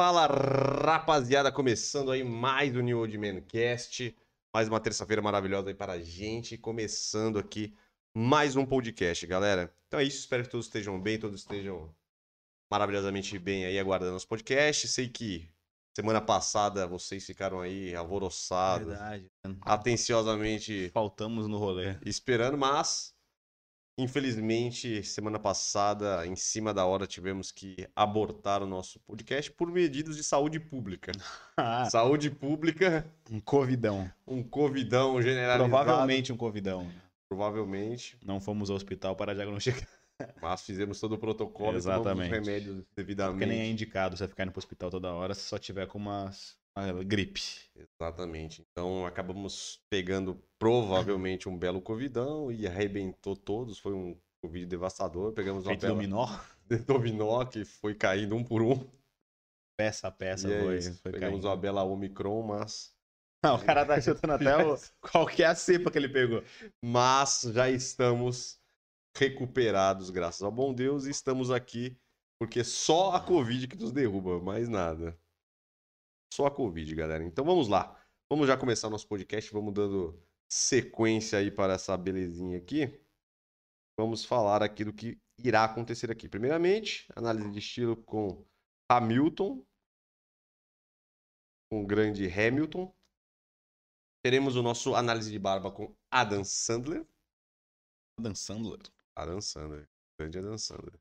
Fala rapaziada, começando aí mais o New Old Man Cast, mais uma terça-feira maravilhosa aí para a gente, começando aqui mais um podcast, galera. Então é isso, espero que todos estejam bem, todos estejam maravilhosamente bem aí aguardando os podcasts. Sei que semana passada vocês ficaram aí alvoroçados, Verdade. mano. atenciosamente Faltamos no rolê. esperando, mas infelizmente semana passada, em cima da hora, tivemos que abortar o nosso podcast por medidas de saúde pública. Saúde pública, um covidão. um covidão generalizado. Provavelmente um covidão. Provavelmente, Não fomos ao hospital para diagnosticar. mas fizemos todo o protocolo, tomamos os Exatamente. remédios Porque nem é devidamente. indicado você ficar indo pro hospital toda hora se só tiver com uma, uma gripe. Exatamente. Então acabamos pegando provavelmente um belo covidão e arrebentou todos. Foi um covid devastador. Pegamos uma Feito bela dominó. dominó que foi caindo um por um. Peça a peça E é foi, isso. foi Pegamos caindo. uma bela Omicron, mas, Não, o cara tá chutando até o, qual que é a cepa que ele pegou. mas já estamos recuperados, graças ao bom Deus, e estamos aqui porque só a Covid que nos derruba, mais nada. Só a Covid, galera. Então vamos lá. Vamos já começar nosso podcast, vamos dando sequência aí para essa belezinha aqui. Vamos falar aqui do que irá acontecer aqui. Primeiramente, análise de estilo com Hamilton, com o grande Hamilton. Teremos o nosso análise de barba com Adam Sandler. Adam Sandler. Adam Sandler. Grande Adam Sandler.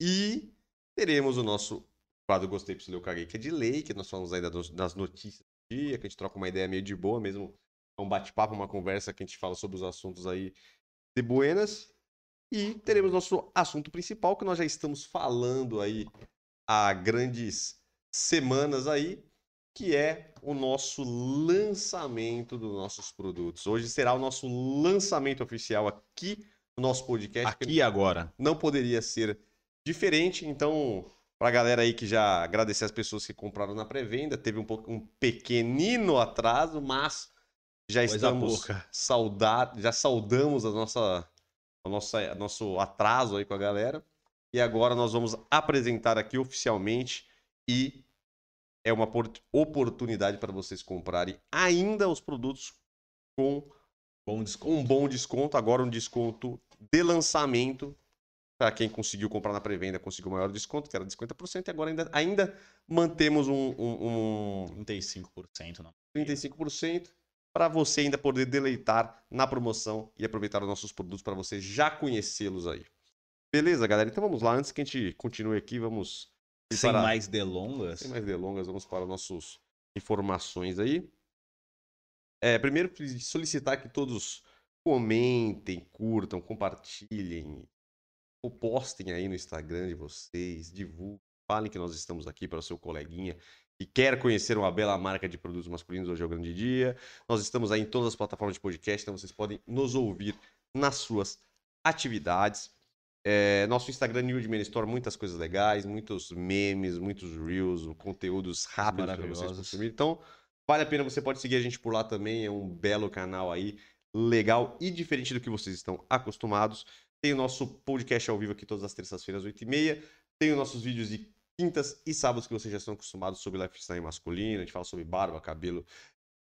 E teremos o nosso quadro Gostei Pra Eu Caguei, que é de lei, que nós falamos ainda dos- das notícias do dia, que a gente troca uma ideia meio de boa mesmo. É um bate-papo, uma conversa que a gente fala sobre os assuntos aí de buenas. E teremos nosso assunto principal, que nós já estamos falando aí há grandes semanas aí, que é o nosso lançamento dos nossos produtos. Hoje será o nosso lançamento oficial aqui no nosso podcast. Aqui agora. não poderia ser diferente. Então, pra galera aí que já agradecer as pessoas que compraram na pré-venda, teve um, pouco, um pequenino atraso, mas já Coisa estamos saudar, já saudamos a nossa, a nossa, nosso atraso aí com a galera. E agora nós vamos apresentar aqui oficialmente e é uma por- oportunidade para vocês comprarem ainda os produtos com Bom um bom desconto, agora um desconto de lançamento. Para quem conseguiu comprar na pré-venda, conseguiu o maior desconto, que era de 50%, e agora ainda, ainda mantemos um, um, um 35%. Não. 35% para você ainda poder deleitar na promoção e aproveitar os nossos produtos para você já conhecê-los aí. Beleza, galera? Então vamos lá, antes que a gente continue aqui, vamos Sem para- mais delongas. sem mais delongas, vamos para nossas informações aí. É, primeiro, solicitar que todos comentem, curtam, compartilhem, ou postem aí no Instagram de vocês, divulguem, falem que nós estamos aqui para o seu coleguinha que quer conhecer uma bela marca de produtos masculinos. Hoje é o grande dia. Nós estamos aí em todas as plataformas de podcast, então vocês podem nos ouvir nas suas atividades. É, nosso Instagram New Man Store, muitas coisas legais, muitos memes, muitos reels, conteúdos rápidos para vocês consumirem. Então, vale a pena, você pode seguir a gente por lá também, é um belo canal aí, legal e diferente do que vocês estão acostumados. Tem o nosso podcast ao vivo aqui todas as terças-feiras, 8h30. Tem os nossos vídeos de quintas e sábados que vocês já estão acostumados sobre lifestyle masculino. A gente fala sobre barba, cabelo,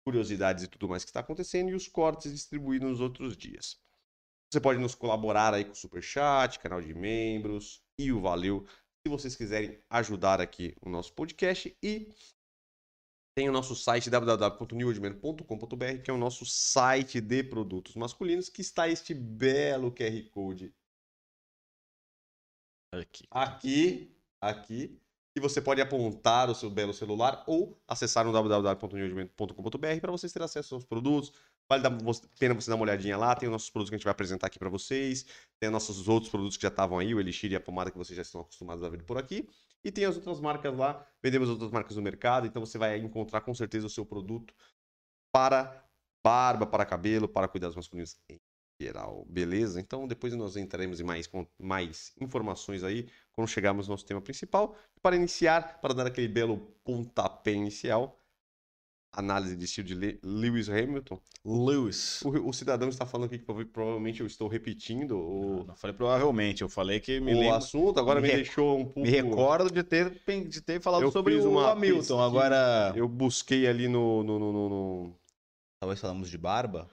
curiosidades e tudo mais que está acontecendo. E os cortes distribuídos nos outros dias. Você pode nos colaborar aí com o Superchat, canal de membros e o Valeu, se vocês quiserem ajudar aqui o nosso podcast. E tem o nosso site www.newoldman.com.br, que é o nosso site de produtos masculinos, que está este belo QR Code Aqui. aqui, aqui, e você pode apontar o seu belo celular ou acessar no www.newdimento.com.br para vocês terem acesso aos produtos. Vale vo- pena você dar uma olhadinha lá, tem os nossos produtos que a gente vai apresentar aqui para vocês, tem os nossos outros produtos que já estavam aí, o Elixir e a pomada que vocês já estão acostumados a ver por aqui, e tem as outras marcas lá, vendemos outras marcas no mercado, então você vai encontrar com certeza o seu produto para barba, para cabelo, para cuidados masculinos em geral, beleza? Então depois nós entraremos em mais, mais informações aí quando chegarmos no nosso tema principal. Para iniciar, para dar aquele belo pontapé inicial, análise de estilo de Le- Lewis Hamilton. Lewis. O, o cidadão está falando aqui que prova- provavelmente eu estou repetindo Não, o, não falei provavelmente, eu falei que me o lembro. assunto, agora me, me deixou um pouco. Me recordo de ter, de ter falado Eu sobre o Hamilton. pesquisa. Agora. Eu busquei ali no. no, no, no- no- Talvez falamos de barba?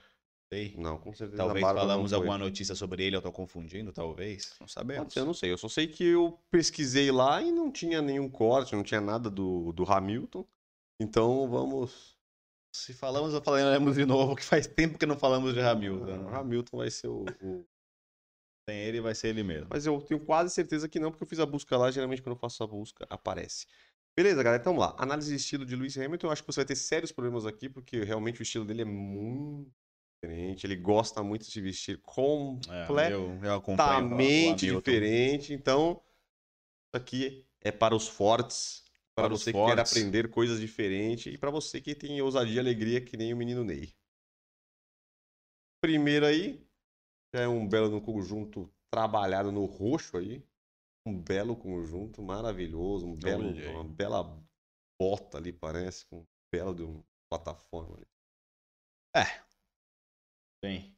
Sei. Não, com certeza. Talvez falamos alguma notícia sobre ele, eu tô confundindo, talvez. Não Pode sabemos. ser, Eu não sei, eu só sei que eu pesquisei lá e não tinha nenhum corte, não tinha nada do, do Hamilton. Então vamos. Se falamos, eu falaremos de novo, que faz tempo que não falamos de Hamilton. O? Hamilton vai ser o, o- Sem ele, vai ser ele mesmo. Mas eu tenho quase certeza que não, porque eu fiz a busca lá. Geralmente, quando eu faço a busca, aparece. Beleza, galera, então vamos lá. Análise de estilo de Lewis Hamilton. Eu acho que você vai ter sérios problemas aqui, porque realmente o estilo dele é muito diferente. Ele gosta muito de se vestir É, completamente eu, eu Hamilton. diferente. Então, isso aqui é para os fortes, para, você que quer aprender coisas diferentes e para você que tem ousadia e alegria que nem o menino Ney. Primeiro aí, já é um belo no conjunto trabalhado no roxo aí. Um belo conjunto maravilhoso, um belo, Olha aí. uma bela bota ali, parece, com um belo de uma plataforma ali. Bem,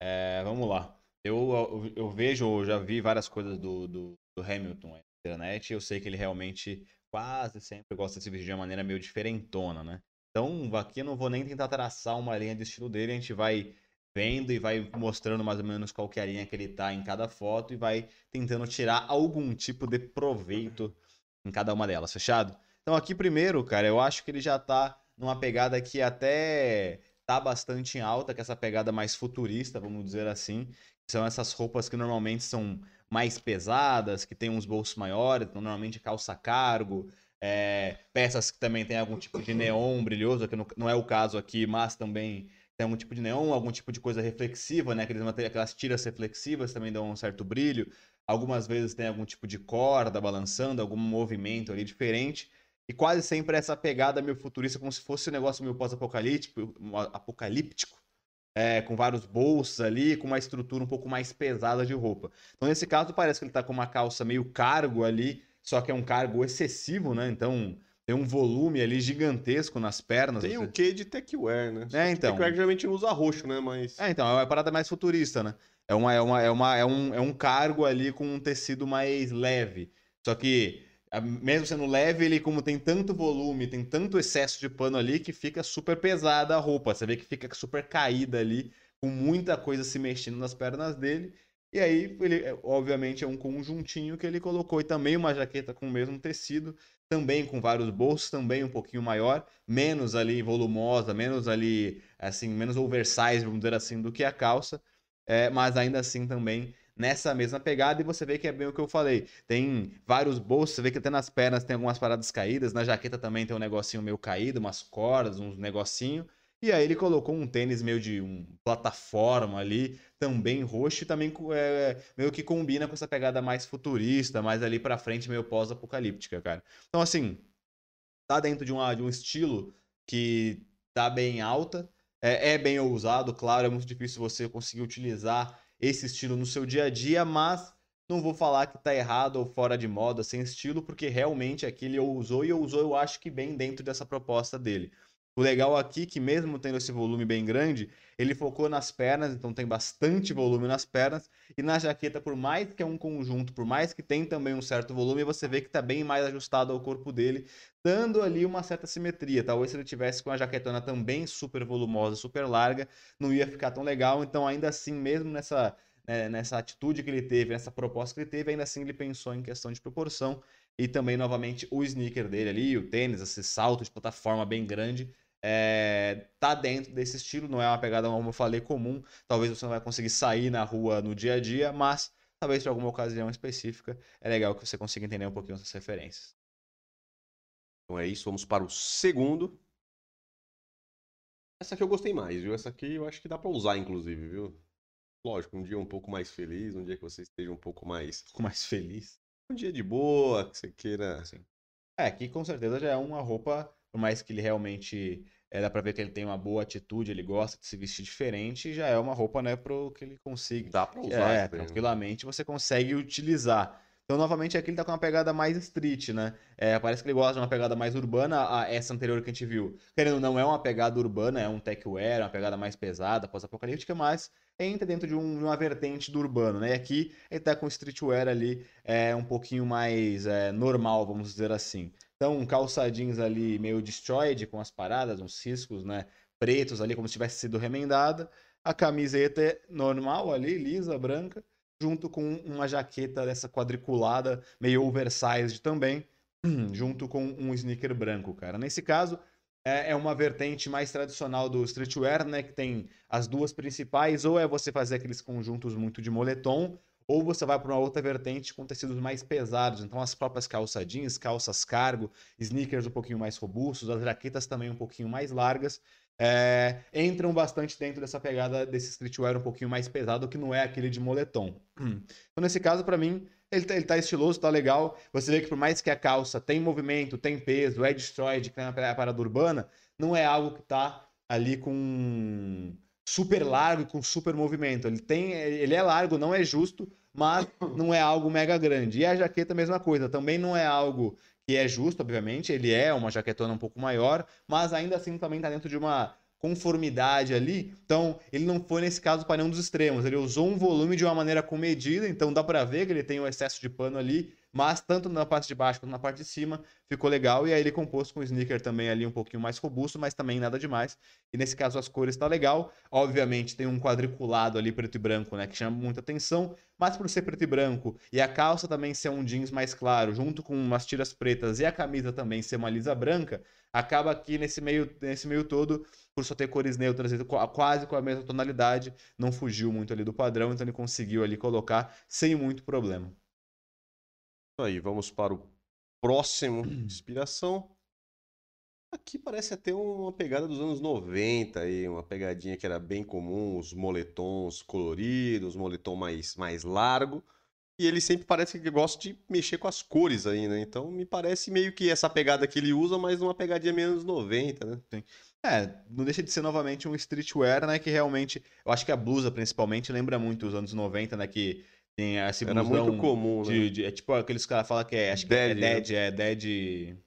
é, vamos lá. Eu, eu, eu vejo, eu já vi várias coisas do, do, do Hamilton na internet. Eu sei que ele realmente quase sempre gosta de se vestir de uma maneira meio diferentona, né? Então, aqui eu não vou nem tentar traçar uma linha de estilo dele. A gente vai vendo e vai mostrando mais ou menos qual que é a linha que ele tá em cada foto e vai tentando tirar algum tipo de proveito em cada uma delas, fechado? Então, aqui primeiro, cara, eu acho que ele já tá numa pegada que até tá bastante em alta, que é essa pegada mais futurista, vamos dizer assim. São essas roupas que normalmente são mais pesadas, que tem uns bolsos maiores, então normalmente calça cargo, é, peças que também tem algum tipo de neon brilhoso, que não, é o caso aqui, mas também tem algum tipo de neon, algum tipo de coisa reflexiva, né? Aqueles aquelas tiras reflexivas também dão um certo brilho. Algumas vezes tem algum tipo de corda balançando, algum movimento ali diferente. E quase sempre essa pegada meio futurista, como se fosse um negócio meio pós-apocalíptico, apocalíptico, é, com vários bolsos ali, com uma estrutura um pouco mais pesada de roupa. Então, nesse caso, parece que ele tá com uma calça meio cargo ali, só que é um cargo excessivo, né? Então, tem um volume ali gigantesco nas pernas. Tem você- o quê de techwear, né? É, então. Techwear geralmente usa roxo, né? Mas. É, então, é uma parada mais futurista, né? É, uma, é, uma, é, uma, é, um, é um cargo ali com um tecido mais leve. Só que, mesmo sendo leve, ele, como tem tanto volume, tem tanto excesso de pano ali, que fica super pesada a roupa. Você vê que fica super caída ali, com muita coisa se mexendo nas pernas dele. E aí, ele, é, obviamente, é um conjuntinho que ele colocou. E também uma jaqueta com o mesmo tecido, também com vários bolsos, também um pouquinho maior, menos ali volumosa, menos ali, assim, menos oversize, vamos dizer assim, do que a calça. É, mas ainda assim também nessa mesma pegada, e você vê que é bem o que eu falei. Tem vários bolsos, você vê que até nas pernas tem algumas paradas caídas, na jaqueta também tem um negocinho meio caído, umas cordas, uns negocinho. E aí ele colocou um tênis meio de um plataforma ali, também roxo, e também é, meio que combina com essa pegada mais futurista, mais ali pra frente, meio pós-apocalíptica, cara. Então, assim, tá dentro de, uma, de um estilo que tá bem alta, é, é bem ousado, claro, é muito difícil você conseguir utilizar esse estilo no seu dia a dia, mas não vou falar que tá errado ou fora de moda, sem estilo, porque realmente aqui ele ousou e ousou, eu acho que bem dentro dessa proposta dele. O legal aqui que mesmo tendo esse volume bem grande, ele focou nas pernas, então tem bastante volume nas pernas, e na jaqueta, por mais que é um conjunto, por mais que tem também um certo volume, você vê que tá bem mais ajustado ao corpo dele, dando ali uma certa simetria. Talvez se ele tivesse com a jaquetona também super volumosa, super larga, não ia ficar tão legal. Então, ainda assim, mesmo nessa, né, nessa atitude que ele teve, nessa proposta que ele teve, ainda assim ele pensou em questão de proporção. E também, novamente, o sneaker dele ali, o tênis, esse salto de plataforma bem grande, é, tá dentro desse estilo, não é uma pegada, como eu falei, comum. Talvez você não vai conseguir sair na rua no dia a dia, mas talvez para alguma ocasião específica é legal que você consiga entender um pouquinho essas referências. Então é isso, vamos para o segundo. Essa aqui eu gostei mais, viu? Essa aqui eu acho que dá pra usar, inclusive, viu? Lógico, um dia um pouco mais feliz, um dia que você esteja um pouco mais. Fico mais feliz. Um dia de boa, que você queira. É, que com certeza já é uma roupa, por mais que ele realmente. É, dá pra ver que ele tem uma boa atitude, ele gosta de se vestir diferente, já é uma roupa, né, pro que ele consiga. Dá pra usar. É, né? tranquilamente você consegue utilizar. Então, novamente, aqui ele tá com uma pegada mais street, né? É, parece que ele gosta de uma pegada mais urbana. A, essa anterior que a gente viu, querendo não, é uma pegada urbana, é um techwear, uma pegada mais pesada, pós-apocalíptica, mas entra dentro de, um, de, uma vertente do urbano, né? E aqui ele tá com streetwear ali é, um pouquinho mais é, normal, vamos dizer assim. Então, calçadinhos ali meio destroyed, com as paradas, uns ciscos, né? Pretos ali, como se tivesse sido remendada. A camiseta normal ali, lisa, branca junto com uma jaqueta dessa quadriculada, meio oversized também, junto com um sneaker branco, cara. Nesse caso, é, é uma vertente mais tradicional do streetwear, né? Que tem as duas principais, ou é você fazer aqueles conjuntos muito de moletom, ou você vai para uma outra vertente com tecidos mais pesados. Então, as próprias calças jeans, calças cargo, sneakers um pouquinho mais robustos, as jaquetas também um pouquinho mais largas é, entram bastante dentro dessa pegada desse streetwear um pouquinho mais pesado, que não é aquele de moletom. Então, nesse caso, para mim, ele tá, ele tá, estiloso, tá legal. Você vê que por mais que a calça tem movimento, tem peso, é destroyed, que é uma parada urbana, não é algo que tá ali com super largo com super movimento. Ele tem, ele é largo, não é justo, mas não é algo mega grande. E a jaqueta, mesma coisa, também não é algo que é justo, obviamente, ele é uma jaquetona um pouco maior, mas ainda assim também está dentro de uma conformidade ali. Então, ele não foi nesse caso para nenhum dos extremos. Ele usou um volume de uma maneira comedida, então dá para ver que ele tem um excesso de pano ali mas tanto na parte de baixo quanto na parte de cima ficou legal. E aí ele compôs com o sneaker também ali um pouquinho mais robusto, mas também nada demais. E nesse caso as cores tá legal. Obviamente tem um quadriculado ali preto e branco, né, que chama muita atenção. Mas por ser preto e branco e a calça também ser um jeans mais claro, junto com umas tiras pretas e a camisa também ser uma lisa branca, acaba aqui nesse meio, nesse meio todo, por só ter cores neutras quase com a mesma tonalidade, não fugiu muito ali do padrão, então ele conseguiu ali colocar sem muito problema. Aí, vamos para o próximo inspiração. Aqui parece até uma pegada dos anos 90 aí, uma pegadinha que era bem comum, os moletons coloridos, moletom mais, mais largo. E ele sempre parece que gosta de mexer com as cores aí, né? Então me parece meio que essa pegada que ele usa, mas uma pegadinha menos 90, né? Sim. É, não deixa de ser novamente um streetwear, né? Que realmente, eu acho que a blusa principalmente lembra muito os anos 90, né? Que tem esse Era muito comum, de, né? De, é tipo aqueles caras falam que é. Acho que dead, é Dead, né? é Dead.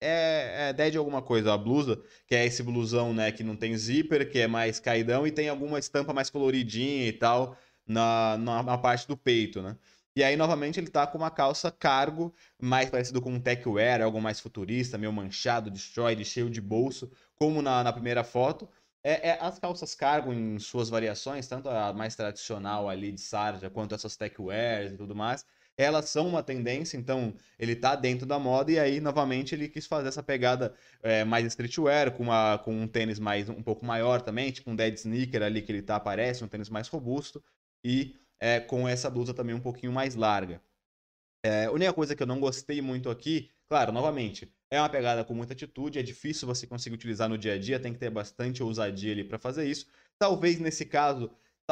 É, é Dead alguma coisa, a blusa, que é esse blusão, né, que não tem zíper, que é mais caidão e tem alguma estampa mais coloridinha e tal na, na, na parte do peito, né? E aí, novamente, ele tá com uma calça cargo, mais parecido com um techwear, algo mais futurista, meio manchado, destroyed, cheio de bolso, como na, na primeira foto. É, é, as calças cargo em suas variações, tanto a mais tradicional ali de sarja, quanto essas techwears e tudo mais, elas são uma tendência, então ele tá dentro da moda e aí, novamente, ele quis fazer essa pegada é, mais streetwear, com, uma, com um tênis mais um pouco maior também, tipo um dead sneaker ali que ele tá, aparece, um tênis mais robusto, e é, com essa blusa também um pouquinho mais larga. É, a única coisa que eu não gostei muito aqui, claro, novamente, é uma pegada com muita atitude, é difícil você conseguir utilizar no dia a dia, tem que ter bastante ousadia ali para fazer isso. Talvez nesse caso,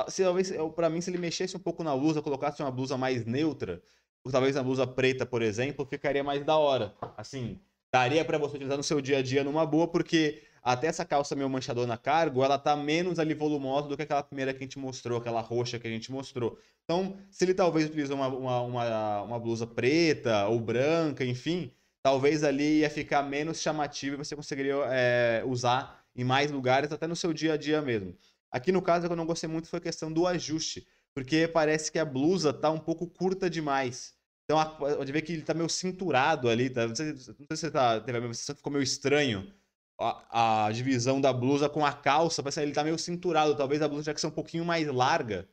se talvez para mim se ele mexesse um pouco na blusa, colocasse uma blusa mais neutra, talvez a blusa preta, por exemplo, ficaria mais da hora. Assim, daria para você utilizar no seu dia a dia numa boa, porque até essa calça meio manchadona cargo, ela tá menos ali volumosa do que aquela primeira que a gente mostrou, aquela roxa que a gente mostrou. Então, se ele talvez utilize uma, uma, uma, uma blusa preta ou branca, enfim, talvez ali ia ficar menos chamativo e você conseguiria é, usar em mais lugares, até no seu dia a dia mesmo. Aqui no caso, o que eu não gostei muito foi a questão do ajuste, porque parece que a blusa tá um pouco curta demais. Então, pode ver que ele tá meio cinturado ali, tá? Não sei, não sei se você tá, teve a mesma sensação, ficou meio estranho a, a, divisão da blusa com a calça, parece que ele tá meio cinturado. Talvez a blusa tinha que ser um pouquinho mais larga,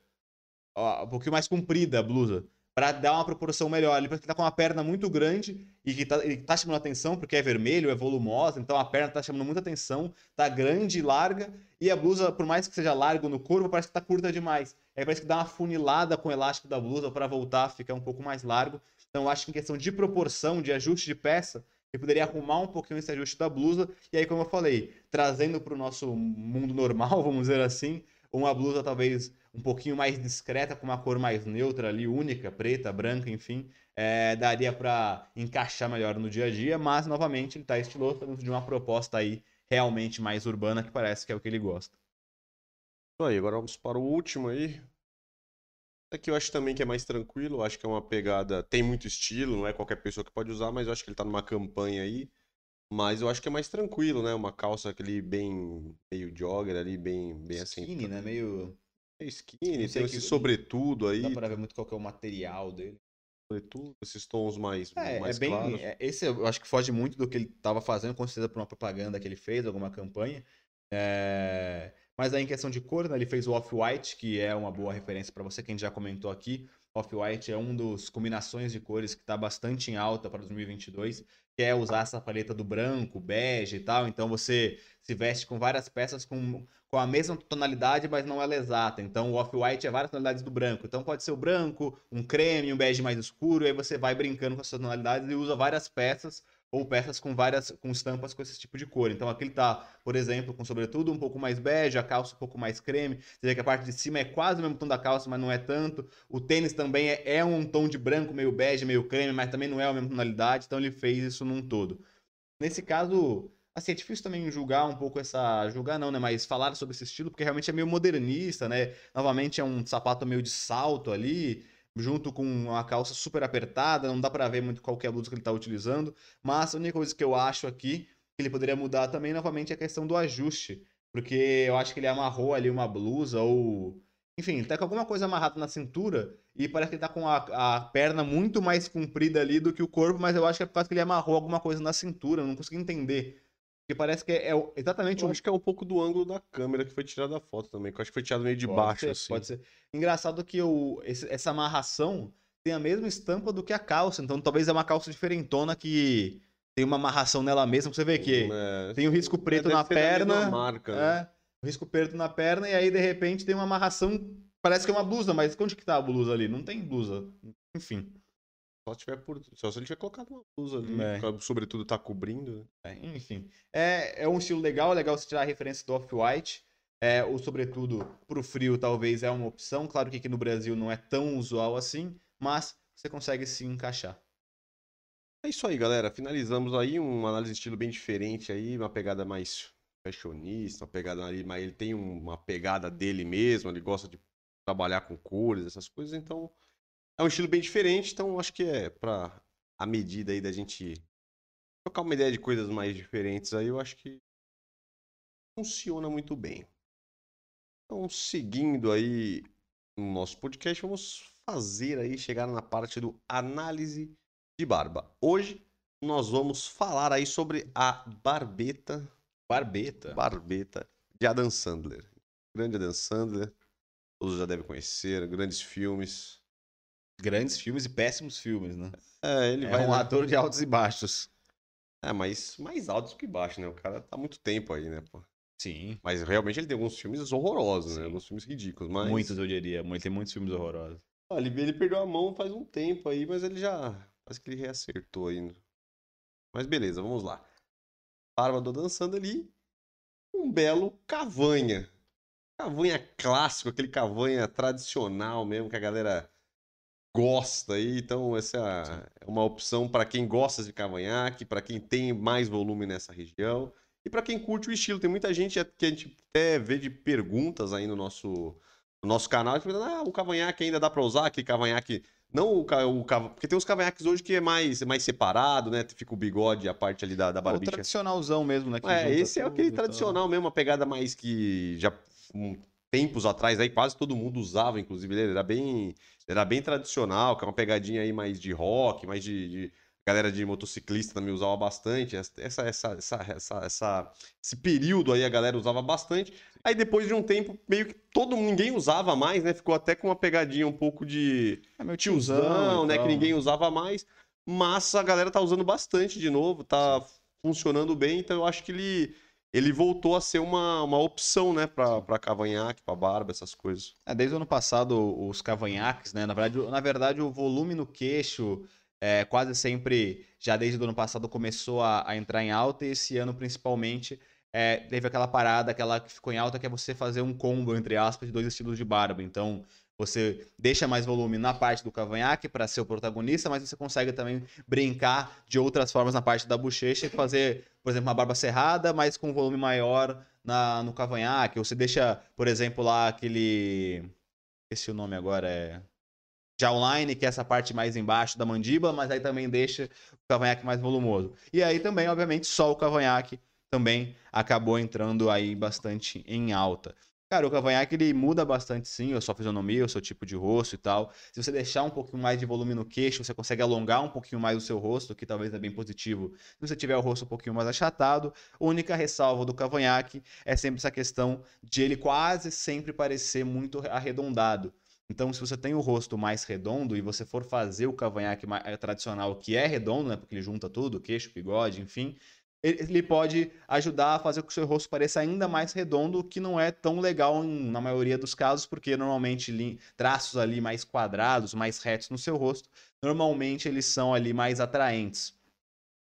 ó, um pouquinho mais comprida a blusa para dar uma proporção melhor. Ele parece que tá com uma perna muito grande e que tá, ele tá chamando atenção porque é vermelho, é volumosa, então a perna tá chamando muita atenção, tá grande e larga, e a blusa, por mais que seja larga no corpo, parece que tá curta demais. Aí parece que dá uma funilada com o elástico da blusa para voltar a ficar um pouco mais largo. Então acho que em questão de proporção, de ajuste de peça, ele poderia arrumar um pouquinho esse ajuste da blusa, e aí, como eu falei, trazendo para o nosso mundo normal, vamos dizer assim, uma blusa talvez um pouquinho mais discreta, com uma cor mais neutra ali, única, preta, branca, enfim, é, daria para encaixar melhor no dia a dia, mas novamente ele está estiloso dentro de uma proposta aí realmente mais urbana, que parece que é o que ele gosta. Aí, agora vamos para o último aí. Que eu acho também que é mais tranquilo, eu acho que é uma pegada. Tem muito estilo, não é qualquer pessoa que pode usar, mas eu acho que ele tá numa campanha aí. Mas eu acho que é mais tranquilo, né? Uma calça aquele bem. meio jogger ali, bem, bem assim. Skinny, né? Meio. É skinny, Não sei tem esse sobretudo aí. Dá pra ver muito qual que é o material dele. Sobretudo, esses tons mais, É, mais é bem. claros. é- esse eu acho que foge muito do que ele estava fazendo, com certeza por uma propaganda que ele fez, alguma campanha. É, Mas aí em questão de cor, né, ele fez o Off-White, que é uma boa referência para você, que a gente já comentou aqui. Off-White é um dos combinações de cores que está bastante em alta para 2022, que é usar essa paleta do branco, bege e tal. Então você se veste com várias peças com, com a mesma tonalidade, mas não ela é exata. Então o Off-White é várias tonalidades do branco. Então pode ser o branco, um creme, um bege mais escuro, e aí você vai brincando com essas tonalidades e usa várias peças ou peças com várias com estampas com esse tipo de cor. Então aqui ele tá, por exemplo, com sobretudo um pouco mais bege, a calça um pouco mais creme. Vê que a parte de cima é quase o mesmo tom da calça, mas não é tanto. O tênis também é, é um tom de branco, meio bege, meio creme, mas também não é a mesma tonalidade. Então ele fez isso num todo. Nesse caso, assim, é difícil também julgar um pouco essa. Julgar não, né? Mas falar sobre esse estilo, porque realmente é meio modernista, né? Novamente é um sapato meio de salto ali, junto com uma calça super apertada, não dá pra ver muito qual é a blusa que ele tá utilizando. Mas a única coisa que eu acho aqui que ele poderia mudar também, novamente, é a questão do ajuste. Porque eu acho que ele amarrou ali uma blusa ou. Enfim, tá com alguma coisa amarrada na cintura e parece que ele tá com a, a perna muito mais comprida ali do que o corpo, mas eu acho que é por causa que ele amarrou alguma coisa na cintura, não consegui entender. Porque parece que é, é exatamente Eu o acho que é um pouco do ângulo da câmera que foi tirada a foto também, que eu acho que foi tirado meio de Pode baixo, ser, assim. Pode ser. Engraçado que o, esse- essa amarração tem a mesma estampa do que a calça. Então talvez é uma calça diferentona que tem uma amarração nela mesma. Pra você ver que É, tem o risco preto deve na perna. marca, né? é, o risco preto na perna, e aí de repente tem uma amarração. Parece que é uma blusa, mas onde que tá a blusa ali? Não tem blusa. Enfim. Só, tiver por... Só se ele tiver colocado uma blusa ali, É. que sobretudo tá cobrindo. né? É, enfim. É, é um estilo legal, é legal você tirar a referência do Off-White. É, o sobretudo pro frio talvez é uma opção. Claro que aqui no Brasil não é tão usual assim, mas você consegue se encaixar. É isso aí, galera. Finalizamos aí uma análise de estilo bem diferente aí, uma pegada mais fashionista, uma pegada ali, mas ele tem uma pegada dele mesmo, ele gosta de trabalhar com cores, essas coisas, então é um estilo bem diferente, então acho que é pra a medida aí da gente trocar uma ideia de coisas mais diferentes aí, eu acho que funciona muito bem. Então, seguindo aí no nosso podcast, vamos fazer aí, chegar na parte do análise de barba. Hoje nós vamos falar aí sobre a barbeta, Barbeta. barbeta de Adam Sandler. Grande Adam Sandler, todos já devem conhecer, grandes filmes. Grandes filmes e péssimos filmes, né? É, ele É vai um lá- ator de altos e baixos. É, mas mais altos que baixos, né? O cara tá há muito tempo aí, né, pô? Sim. Mas realmente ele tem alguns filmes horrorosos, né? Sim. Alguns filmes ridículos, mas... Muitos, eu diria. Muito- Tem muitos filmes horrorosos. Ah, ele, ele perdeu a mão faz um tempo aí, mas ele já. Parece que ele reacertou ainda. Mas beleza, vamos lá. Barba do dançando ali. Um belo cavanha. Cavanha clássico, aquele cavanha tradicional mesmo, que a galera gosta aí. Então, essa é uma opção para quem gosta de cavanhaque, para quem tem mais volume nessa região. E para quem curte o estilo. Tem muita gente que a gente até vê de perguntas aí no nosso, no nosso canal, perguntando, ah, o cavanhaque ainda dá para usar, aquele cavanhaque. Não o, o Porque tem uns cavanhaques hoje que é mais, mais separado, né? Fica o bigode a parte ali da, da O barbicha. tradicionalzão mesmo, né? que É, esse é aquele tradicional mesmo, uma pegada mais que já um, tempos atrás aí quase todo mundo usava, inclusive ele era bem, era bem tradicional, que é uma pegadinha aí mais de rock, mais de, de- galera de motociclista também usava bastante. Essa, essa, essa, essa, essa- esse período aí a galera usava bastante. Aí depois de um tempo meio que todo ninguém usava mais, né? Ficou até com uma pegadinha um pouco de É meu tiozão, tiozão, né? Que ninguém usava mais. Mas a galera tá usando bastante de novo, tá funcionando bem, então eu acho que ele, ele voltou a ser uma, uma opção, né? Pra, pra cavanhaque, pra barba, essas coisas. É, desde o ano passado, os cavanhaques, né? Na verdade, o- na verdade o volume no queixo é, quase sempre, já desde o ano passado, começou a, a entrar em alta e esse ano, principalmente, é, teve aquela parada, aquela que ficou em alta, que é você fazer um combo, entre aspas, de dois estilos de barba. Então, você deixa mais volume na parte do cavanhaque para ser o protagonista, mas você consegue também brincar de outras formas na parte da bochecha e fazer, por exemplo, uma barba cerrada, mas com um volume maior na, no cavanhaque. Ou você deixa, por exemplo, lá aquele. Esqueci o nome agora, é. jawline, que é essa parte mais embaixo da mandíbula, mas aí também deixa o cavanhaque mais volumoso. E aí também, obviamente, só o cavanhaque também acabou entrando aí bastante em alta. Cara, o cavanhaque ele muda bastante sim, a sua fisionomia, o seu tipo de rosto e tal. Se você deixar um pouquinho mais de volume no queixo, você consegue alongar um pouquinho mais o seu rosto, que talvez é bem positivo. Se você tiver o rosto um pouquinho mais achatado, a única ressalva do cavanhaque é sempre essa questão de ele quase sempre parecer muito arredondado. Então, se você tem o rosto mais redondo e você for fazer o cavanhaque eh, tradicional, que é redondo, né, porque ele junta tudo, queixo, bigode, enfim, ele pode ajudar a fazer com que o seu rosto pareça ainda mais redondo, que não é tão legal em, na maioria dos casos, porque normalmente traços ali mais quadrados, mais retos no seu rosto, normalmente eles são ali mais atraentes.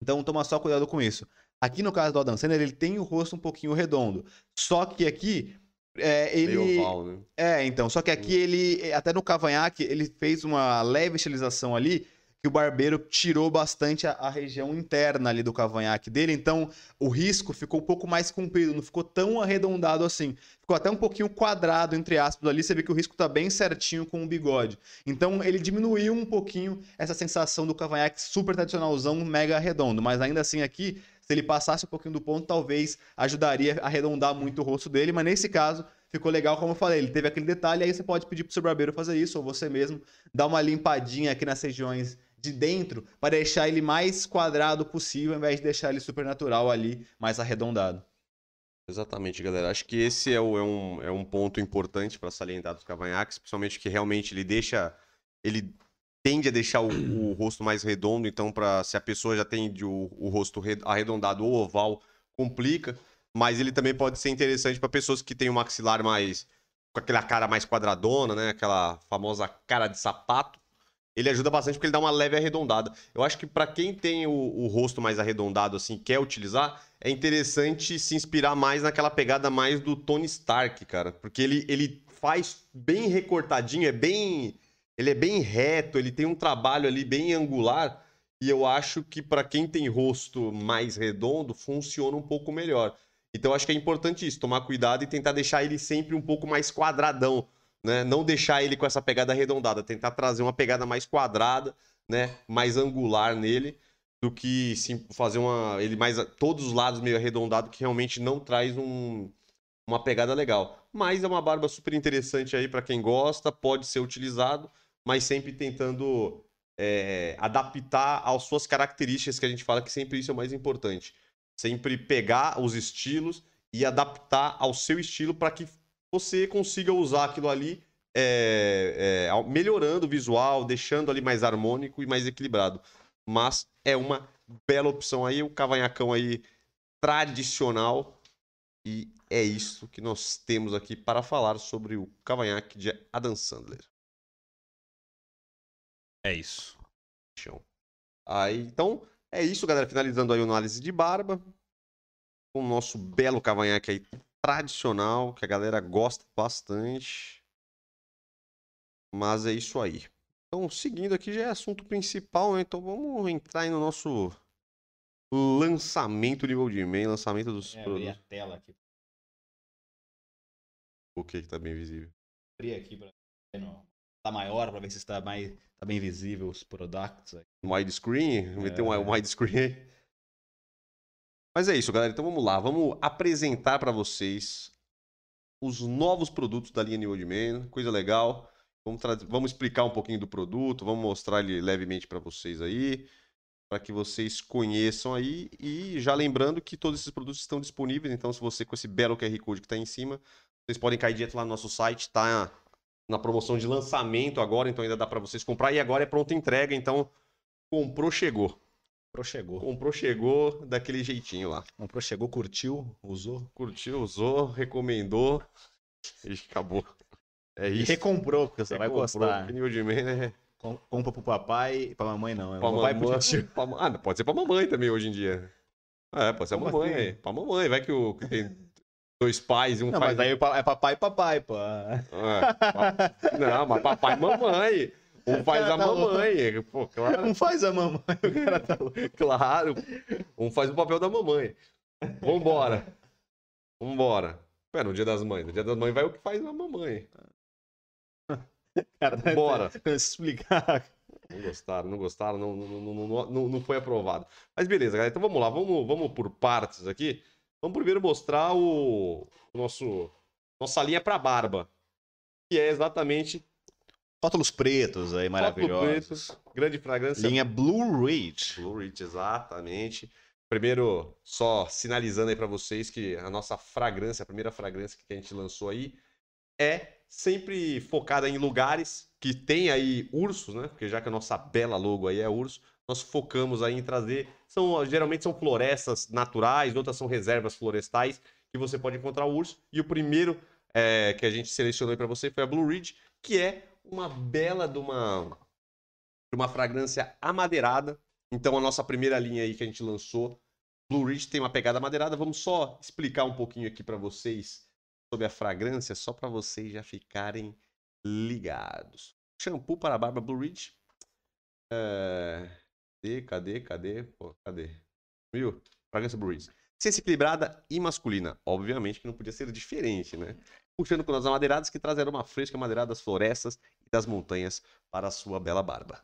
Então toma só cuidado com isso. Aqui no caso do Adam Sandler, ele tem o rosto um pouquinho redondo. Só que aqui é, ele. Meio oval, né? É, então. Só que aqui ele, até no cavanhaque, ele fez uma leve estilização ali que o barbeiro tirou bastante a, a, região interna ali do cavanhaque dele, então o risco ficou um pouco mais comprido, não ficou tão arredondado assim. Ficou até um pouquinho quadrado, entre aspas, ali, você vê que o risco tá bem certinho com o bigode. Então ele diminuiu um pouquinho essa sensação do cavanhaque super tradicionalzão, mega redondo, mas ainda assim aqui, se ele passasse um pouquinho do ponto, talvez ajudaria a arredondar muito o rosto dele, mas nesse caso ficou legal, como eu falei, ele teve aquele detalhe, aí você pode pedir pro seu barbeiro fazer isso, ou você mesmo dar uma limpadinha aqui nas regiões de dentro para deixar ele mais quadrado possível, ao invés de deixar ele super natural ali, mais arredondado. Exatamente, galera. Acho que esse é, o, é, um, é um ponto importante para salientar dos cavanhaques, principalmente que realmente ele deixa. Ele tende a deixar o, o rosto mais redondo, então, para se a pessoa já tem o, o rosto arredondado ou oval, complica. Mas ele também pode ser interessante para pessoas que têm o maxilar mais. com aquela cara mais quadradona, né? Aquela famosa cara de sapato ele ajuda bastante porque ele dá uma leve arredondada. Eu acho que para quem tem o, o, rosto mais arredondado, assim, quer utilizar, é interessante se inspirar mais naquela pegada mais do Tony Stark, cara. Porque ele, ele faz bem recortadinho, é bem. Ele é bem reto, ele tem um trabalho ali bem angular. E eu acho que para quem tem rosto mais redondo, funciona um pouco melhor. Então acho que é importante isso, tomar cuidado e tentar deixar ele sempre um pouco mais quadradão né? Não deixar ele com essa pegada arredondada, tentar trazer uma pegada mais quadrada, né? Mais angular nele, do que sim, fazer uma ele mais todos os lados meio arredondado que realmente não traz um, uma pegada legal. Mas é uma barba super interessante aí para quem gosta, pode ser utilizado, mas sempre tentando é, adaptar às suas características, que a gente fala que sempre isso é o mais importante. Sempre pegar os estilos e adaptar ao seu estilo para que você consiga usar aquilo ali é, é, melhorando o visual, deixando ali mais harmônico e mais equilibrado. Mas é uma bela opção aí, o cavanhacão aí tradicional. E é isso que nós temos aqui para falar sobre o cavanhaque de Adam Sandler. É isso. Aí, então, é isso, galera. Finalizando aí a análise de barba. Com o nosso belo cavanhaque aí tradicional, que a galera gosta bastante. Mas é isso aí. Então, seguindo aqui já é assunto principal, né? Então vamos entrar aí no nosso lançamento nível de e-mail, lançamento dos é, produtos. a tela aqui. O que que tá bem visível? Abri aqui para tá maior para ver se está mais tá bem visível os produtos. Widescreen, é... meter um widescreen. Mas é isso, galera. Então vamos lá. Vamos apresentar para vocês os novos produtos da linha New Old Man. Coisa legal. Vamos, vamos explicar um pouquinho do produto. Vamos mostrar ele levemente para vocês aí. Para que vocês conheçam aí. E já lembrando que todos esses produtos estão disponíveis. Então, se você com esse belo QR Code que está em cima, vocês podem cair direto lá no nosso site. Tá na promoção de lançamento agora. Então ainda dá para vocês comprar. E agora é pronta entrega. Então, comprou, chegou. Comprou, chegou. Comprou, chegou daquele jeitinho lá. Comprou, chegou, curtiu, usou. Curtiu, usou, recomendou e acabou. É isso. E recomprou, porque você recomprou, vai gostar. Nível de né? Compra pro papai e pra mamãe não. É pra mamãe, pro tio. Pra, ah, pode ser pra mamãe também hoje em dia. É, pode ser Como mamãe. Assim? Pra mamãe, vai que, o, que tem dois pais e um não, faz... Mas aí é papai e papai, pô. É, não, mas papai e mamãe. Um faz a tá mamãe. Pô, claro. Um faz a mamãe. O cara tá louco. Claro. Um faz o papel da mamãe. Vambora. Vambora. Pera, no dia das mães. No dia das mães vai o que faz a mamãe. Cara, Bora. explicar. Não gostaram, não gostaram, não, não, não, não, foi aprovado. Mas beleza, galera. Então vamos lá, vamos, vamos por partes aqui. Vamos primeiro mostrar o, o nosso nossa linha para barba, que é exatamente Rótulos pretos aí, maravilhosos. preto, grande fragrância Linha Blue Ridge. Blue Ridge, exatamente. Primeiro, só sinalizando aí para vocês que a nossa fragrância, a primeira fragrância que a gente lançou aí, é sempre focada em lugares que tem aí ursos, né? Porque já que a nossa bela logo aí é urso, nós focamos aí em trazer, são geralmente são florestas naturais, outras são reservas florestais que você pode encontrar o urso. E o primeiro é, que a gente selecionou para você foi a Blue Ridge, que é uma bela de uma uma fragrância amadeirada. Então a nossa primeira linha aí que a gente lançou, Blue Ridge tem uma pegada amadeirada. Vamos só explicar um pouquinho aqui para vocês sobre a fragrância, só para vocês já ficarem ligados. Shampoo para a barba Blue Ridge. É... Cadê, cadê, cadê? Pô, cadê? Viu? Fragrância Blue Ridge. Ciência e masculina. Obviamente que não podia ser diferente, né? Puxando com as amadeiradas que trazem aroma fresco e amadeirado das florestas e das montanhas para a sua bela barba.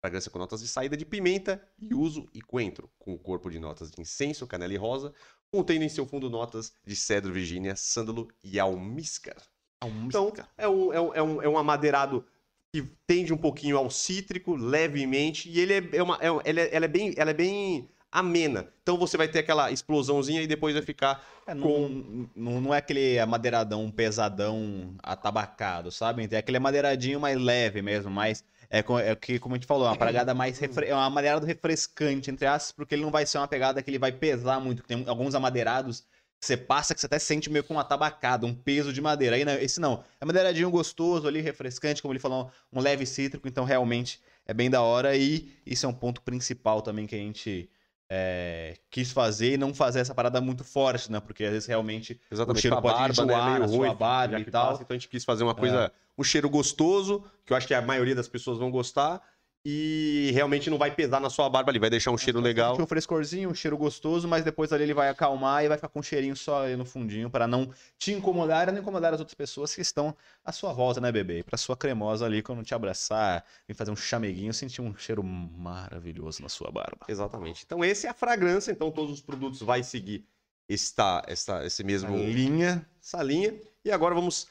Fragrância com notas de saída de pimenta, yuzu e coentro, com o corpo de notas de incenso, canela e rosa, contendo em seu fundo notas de cedro, virgínia, sândalo e almíscar. Então, é um, é um, é um, é um amadeirado que tende um pouquinho ao cítrico, levemente, e ele é, é uma, é, ele é, ela é bem, ela é bem amena. Então você vai ter aquela explosãozinha e depois vai ficar É, não, não, não é aquele amadeiradão pesadão atabacado, sabe? É aquele amadeiradinho mais leve mesmo, mais. É, é que, como a gente falou, é uma pegada mais. Refre... É um amadeirado refrescante, entre aspas, porque ele não vai ser uma pegada que ele vai pesar muito. Tem alguns amadeirados que você passa que você até sente meio com uma tabacada, um peso de madeira. Aí, né, esse não. É madeiradinho gostoso ali, refrescante, como ele falou, um leve cítrico, então realmente é bem da hora. E isso é um ponto principal também que a gente. É, quis fazer e não fazer essa parada muito forte, né? Porque às vezes realmente Exatamente, O cheiro pode barba, enjoar né? na sua ruim, barba e tal. passa, então a gente quis fazer uma coisa, um cheiro gostoso, que eu acho que a maioria das pessoas vão gostar, e realmente não vai pesar na sua barba ali, vai deixar um cheiro legal. Um frescorzinho, um cheiro gostoso, mas depois ali ele vai acalmar e vai ficar com um cheirinho só ali no fundinho para não te incomodar e não incomodar as outras pessoas que estão à sua volta, né, bebê? E pra sua cremosa ali, quando te abraçar, vir fazer um chameguinho, sentir um cheiro maravilhoso na sua barba. Exatamente. Então esse é a fragrância, então todos os produtos vai seguir esta, esta, esse mesmo linha. essa linha. E agora vamos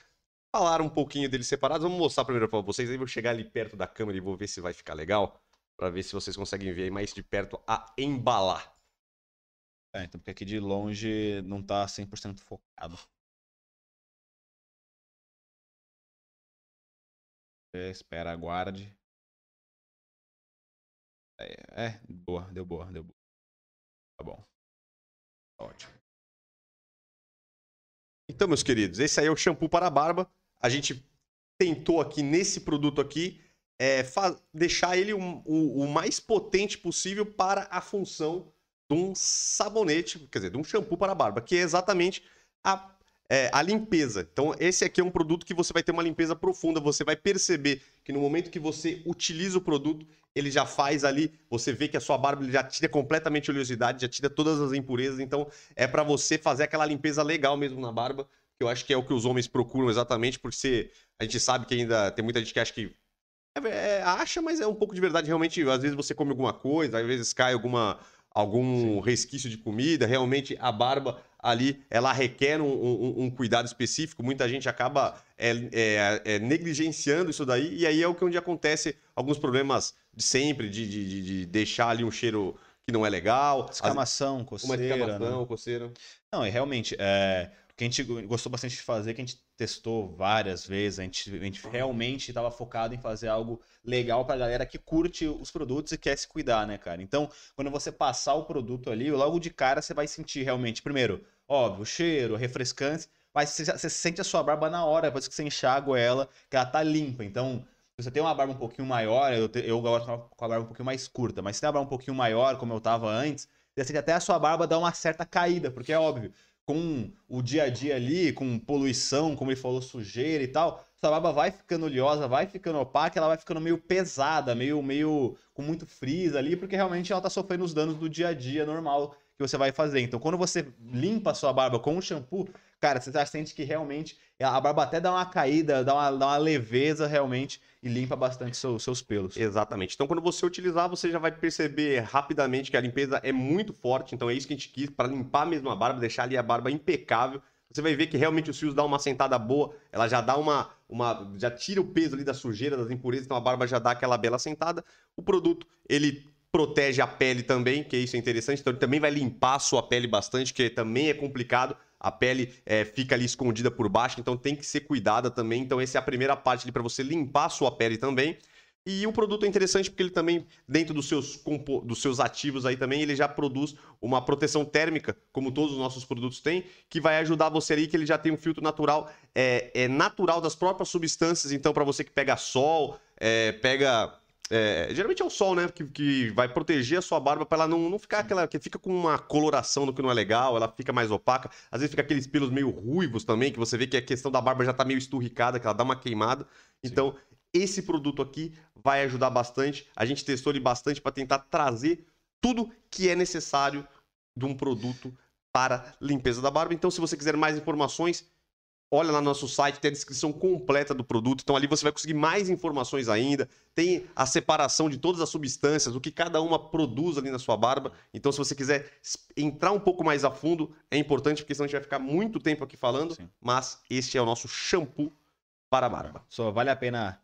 falar um pouquinho deles separados. Vamos mostrar primeiro para vocês. Aí vou chegar ali perto da câmera e vou ver se vai ficar legal. Para ver se vocês conseguem ver aí mais de perto a embalar. É, então porque aqui de longe não tá 100% focado. É, espera, aguarde. É, é, boa, deu boa, deu boa. Tá bom. Ótimo. Então, meus queridos, esse aí é o shampoo para a barba. A gente tentou aqui nesse produto aqui é, deixar ele o, o mais potente possível para a função de um sabonete, quer dizer, de um shampoo para a barba, que é exatamente a, é, a limpeza. Então, esse aqui é um produto que você vai ter uma limpeza profunda. Você vai perceber que no momento que você utiliza o produto, ele já faz ali, você vê que a sua barba já tira completamente a oleosidade, já tira todas as impurezas. Então, é para você fazer aquela limpeza legal mesmo na barba, que eu acho que é o que os homens procuram exatamente, porque você- a gente sabe que ainda tem muita gente que acha que é, é, acha, mas é um pouco de verdade realmente. Às vezes você come alguma coisa, às vezes cai alguma algum resquício de comida. Realmente a barba ali ela requer um, um- um cuidado específico. Muita gente acaba é, é, é, negligenciando isso daí e aí é o que onde acontece alguns problemas de sempre, de, de, de- de deixar ali um cheiro que não é legal, Escamação, uma coceira, né? descamação, coceira. Não, e realmente, é, que a gente gostou bastante de fazer, que a gente testou várias vezes, a gente, a gente realmente estava focado em fazer algo legal pra galera que curte os produtos e quer se cuidar, né, cara? Então, quando você passar o produto ali, logo de cara você vai sentir realmente, primeiro, óbvio, o cheiro, refrescante, mas você, você sente a sua barba na hora, depois que você enxágua ela, que ela tá limpa. Então, se você tem uma barba um pouquinho maior, eu, te- eu gosto com a barba um pouquinho mais curta, mas se tem uma barba um pouquinho maior, como eu tava antes, você sente até a sua barba dar uma certa caída, porque é óbvio, com o dia a dia ali, com poluição, como ele falou, sujeira e tal, sua barba vai ficando oleosa, vai ficando opaca, ela vai ficando meio pesada, meio, meio com muito frizz ali, porque realmente ela tá sofrendo os danos do dia a dia normal que você vai fazer. Então, quando você limpa a sua barba com o shampoo, cara, você já sente que realmente a barba até dá uma caída, dá uma, dá uma leveza realmente e limpa bastante seu, seus pelos. Exatamente. Então, quando você utilizar, você já vai perceber rapidamente que a limpeza é muito forte. Então, é isso que a gente quis para limpar mesmo a barba, deixar ali a barba impecável. Você vai ver que realmente os fios dão uma sentada boa, ela já dá uma, uma já tira o peso ali da sujeira, das impurezas, então a barba já dá aquela bela sentada. O produto, ele protege a pele também, que isso é interessante, então ele também vai limpar a sua pele bastante, que também é complicado a pele é, fica ali escondida por baixo, então tem que ser cuidada também. Então, essa é a primeira parte ali para você limpar a sua pele também. E o produto é interessante porque ele também, dentro dos seus, dos seus ativos aí também, ele já produz uma proteção térmica, como todos os nossos produtos têm, que vai ajudar você ali, que ele já tem um filtro natural, é, é natural das próprias substâncias. Então, para você que pega sol, é, pega é, geralmente é o sol, né? Que, que vai proteger a sua barba para ela não, não ficar aquela. que fica com uma coloração do que não é legal, ela fica mais opaca. Às vezes fica aqueles pelos meio ruivos também, que você vê que a questão da barba já tá meio esturricada, que ela dá uma queimada. Então, Sim. esse produto aqui vai ajudar bastante. A gente testou ele bastante para tentar trazer tudo que é necessário de um produto para limpeza da barba. Então, se você quiser mais informações, olha lá no nosso site, tem a descrição completa do produto. Então ali você vai conseguir mais informações ainda. Tem a separação de todas as substâncias, o que cada uma produz ali na sua barba. Então, se você quiser entrar um pouco mais a fundo, é importante, porque senão a gente vai ficar muito tempo aqui falando. Sim. Mas este é o nosso shampoo para a barba. Só vale a pena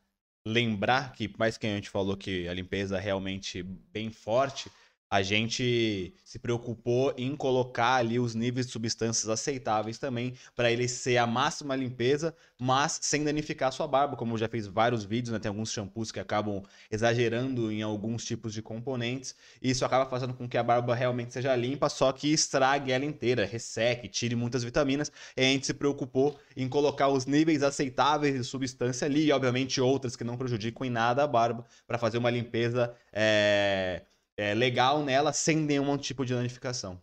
lembrar que, mais que a gente falou que a limpeza é realmente bem forte, a gente se preocupou em colocar ali os níveis de substâncias aceitáveis também para ele ser a máxima limpeza, mas sem danificar a sua barba, como já fiz vários vídeos, né? Tem alguns shampoos que acabam exagerando em alguns tipos de componentes, e isso acaba fazendo com que a barba realmente seja limpa, só que estrague ela inteira, resseque, tire muitas vitaminas. E a gente se preocupou em colocar os níveis aceitáveis de substância ali, e obviamente outras que não prejudicam em nada a barba, para fazer uma limpeza é, é, legal nela sem nenhum tipo de danificação.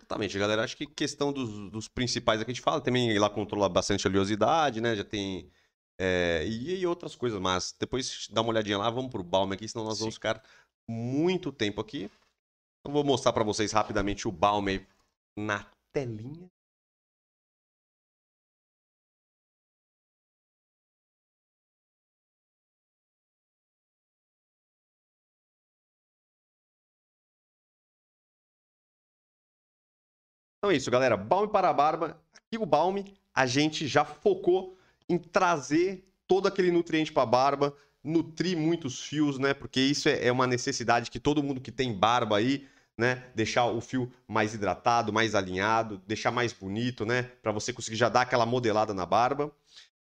Exatamente, galera. Acho que questão dos, dos principais aqui a gente fala, também lá controla bastante a oleosidade, né? Já tem. É, e, e, outras coisas, mas depois dá uma olhadinha lá, vamos pro Balm aqui, senão nós Sim. vamos ficar muito tempo aqui. Então vou mostrar para vocês rapidamente o Balm na telinha. Então é isso, galera. Balme para a barba. Aqui o Balme, a gente já focou em trazer todo aquele nutriente para a barba, nutrir muitos fios, né? Porque isso é, é uma necessidade que todo mundo que tem barba aí, né? Deixar o fio mais hidratado, mais alinhado, deixar mais bonito, né? Para você conseguir já dar aquela modelada na barba.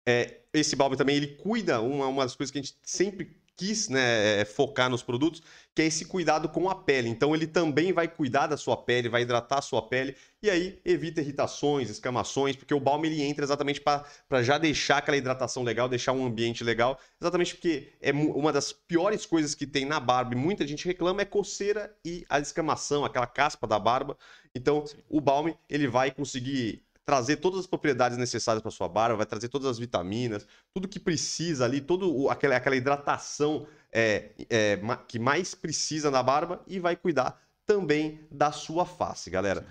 É, esse balme também ele cuida, uma, uma das coisas que a gente sempre quis né, é, focar nos produtos, que é esse cuidado com a pele. Então ele também vai cuidar da sua pele, vai hidratar a sua pele e aí evita irritações, escamações, porque o balme ele entra exatamente para já deixar aquela hidratação legal, deixar um ambiente legal, exatamente porque é uma das piores coisas que tem na barba e muita gente reclama é coceira e a escamação, aquela caspa da barba. Então Sim. o balme ele vai conseguir trazer todas as propriedades necessárias para sua barba, vai trazer todas as vitaminas, tudo que precisa ali, toda aquela, aquela hidratação é, é, que mais precisa na barba e vai cuidar também da sua face, galera.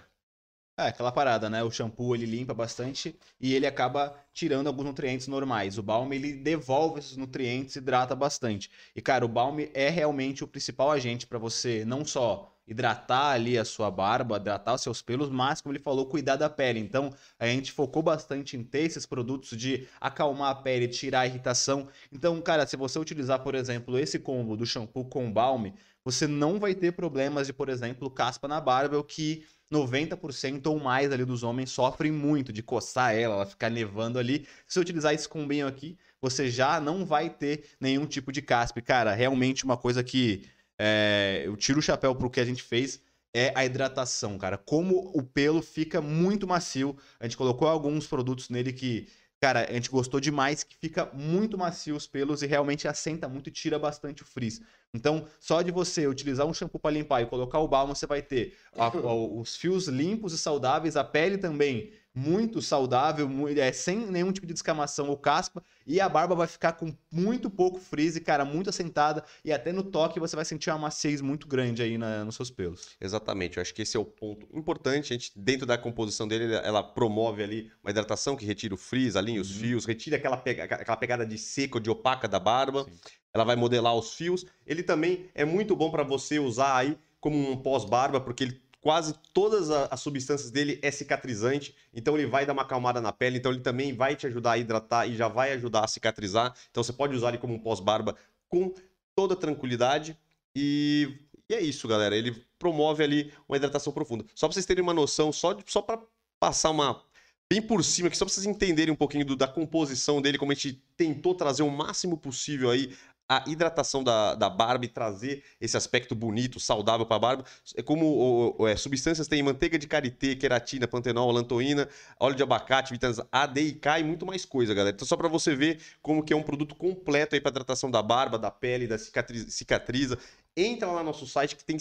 É, aquela parada, né? O shampoo ele limpa bastante e ele acaba tirando alguns nutrientes normais. O balm ele devolve esses nutrientes, hidrata bastante. E cara, o balm é realmente o principal agente para você não só hidratar ali a sua barba, hidratar os seus pelos, mas, como ele falou, cuidar da pele. Então, a gente focou bastante em ter esses produtos de acalmar a pele, tirar a irritação. Então, cara, se você utilizar, por exemplo, esse combo do shampoo com balm, você não vai ter problemas de, por exemplo, caspa na barba, o que 90% ou mais ali dos homens sofrem muito de coçar ela, ela ficar nevando ali. Se você utilizar esse combinho aqui, você já não vai ter nenhum tipo de caspa. Cara, realmente uma coisa que é, eu tiro o chapéu pro que a gente fez, é a hidratação, cara. Como o pelo fica muito macio. A gente colocou alguns produtos nele que, cara, a gente gostou demais, que fica muito macio os pelos e realmente assenta muito e tira bastante o frizz. Então, só de você utilizar um shampoo para limpar e colocar o balmo, você vai ter a, a, os fios limpos e saudáveis, a pele também muito saudável, é, sem nenhum tipo de descamação ou caspa, e a barba vai ficar com muito pouco frizz, cara, muito assentada, e até no toque você vai sentir uma maciez muito grande aí na- nos seus pelos. Exatamente, eu acho que esse é o ponto importante. A gente, dentro da composição dele, ela promove ali uma hidratação que retira o frizz, alinha os Uhum. fios, retira aquela, pega- aquela pegada de seco, de opaca da barba. Sim. Ela vai modelar os fios. Ele também é muito bom para você usar aí como um pós-barba, porque ele quase todas as substâncias dele é cicatrizante, então ele vai dar uma acalmada na pele, então ele também vai te ajudar a hidratar e já vai ajudar a cicatrizar. Então você pode usar ele como um pós-barba com toda tranquilidade e, e é isso, galera. Ele promove ali uma hidratação profunda. Só para vocês terem uma noção, só, só para passar uma bem por cima aqui, só para vocês entenderem um pouquinho do- da composição dele, como a gente tentou trazer o máximo possível aí a hidratação da, da barba e trazer esse aspecto bonito, saudável para a barba. É como é, substâncias tem manteiga de karité, queratina, pantenol, lantoína, óleo de abacate, vitaminas A, D e K e muito mais coisa, galera. Então só para você ver como que é um produto completo aí para hidratação da barba, da pele, da cicatriz, cicatriza. Entra lá no nosso site que tem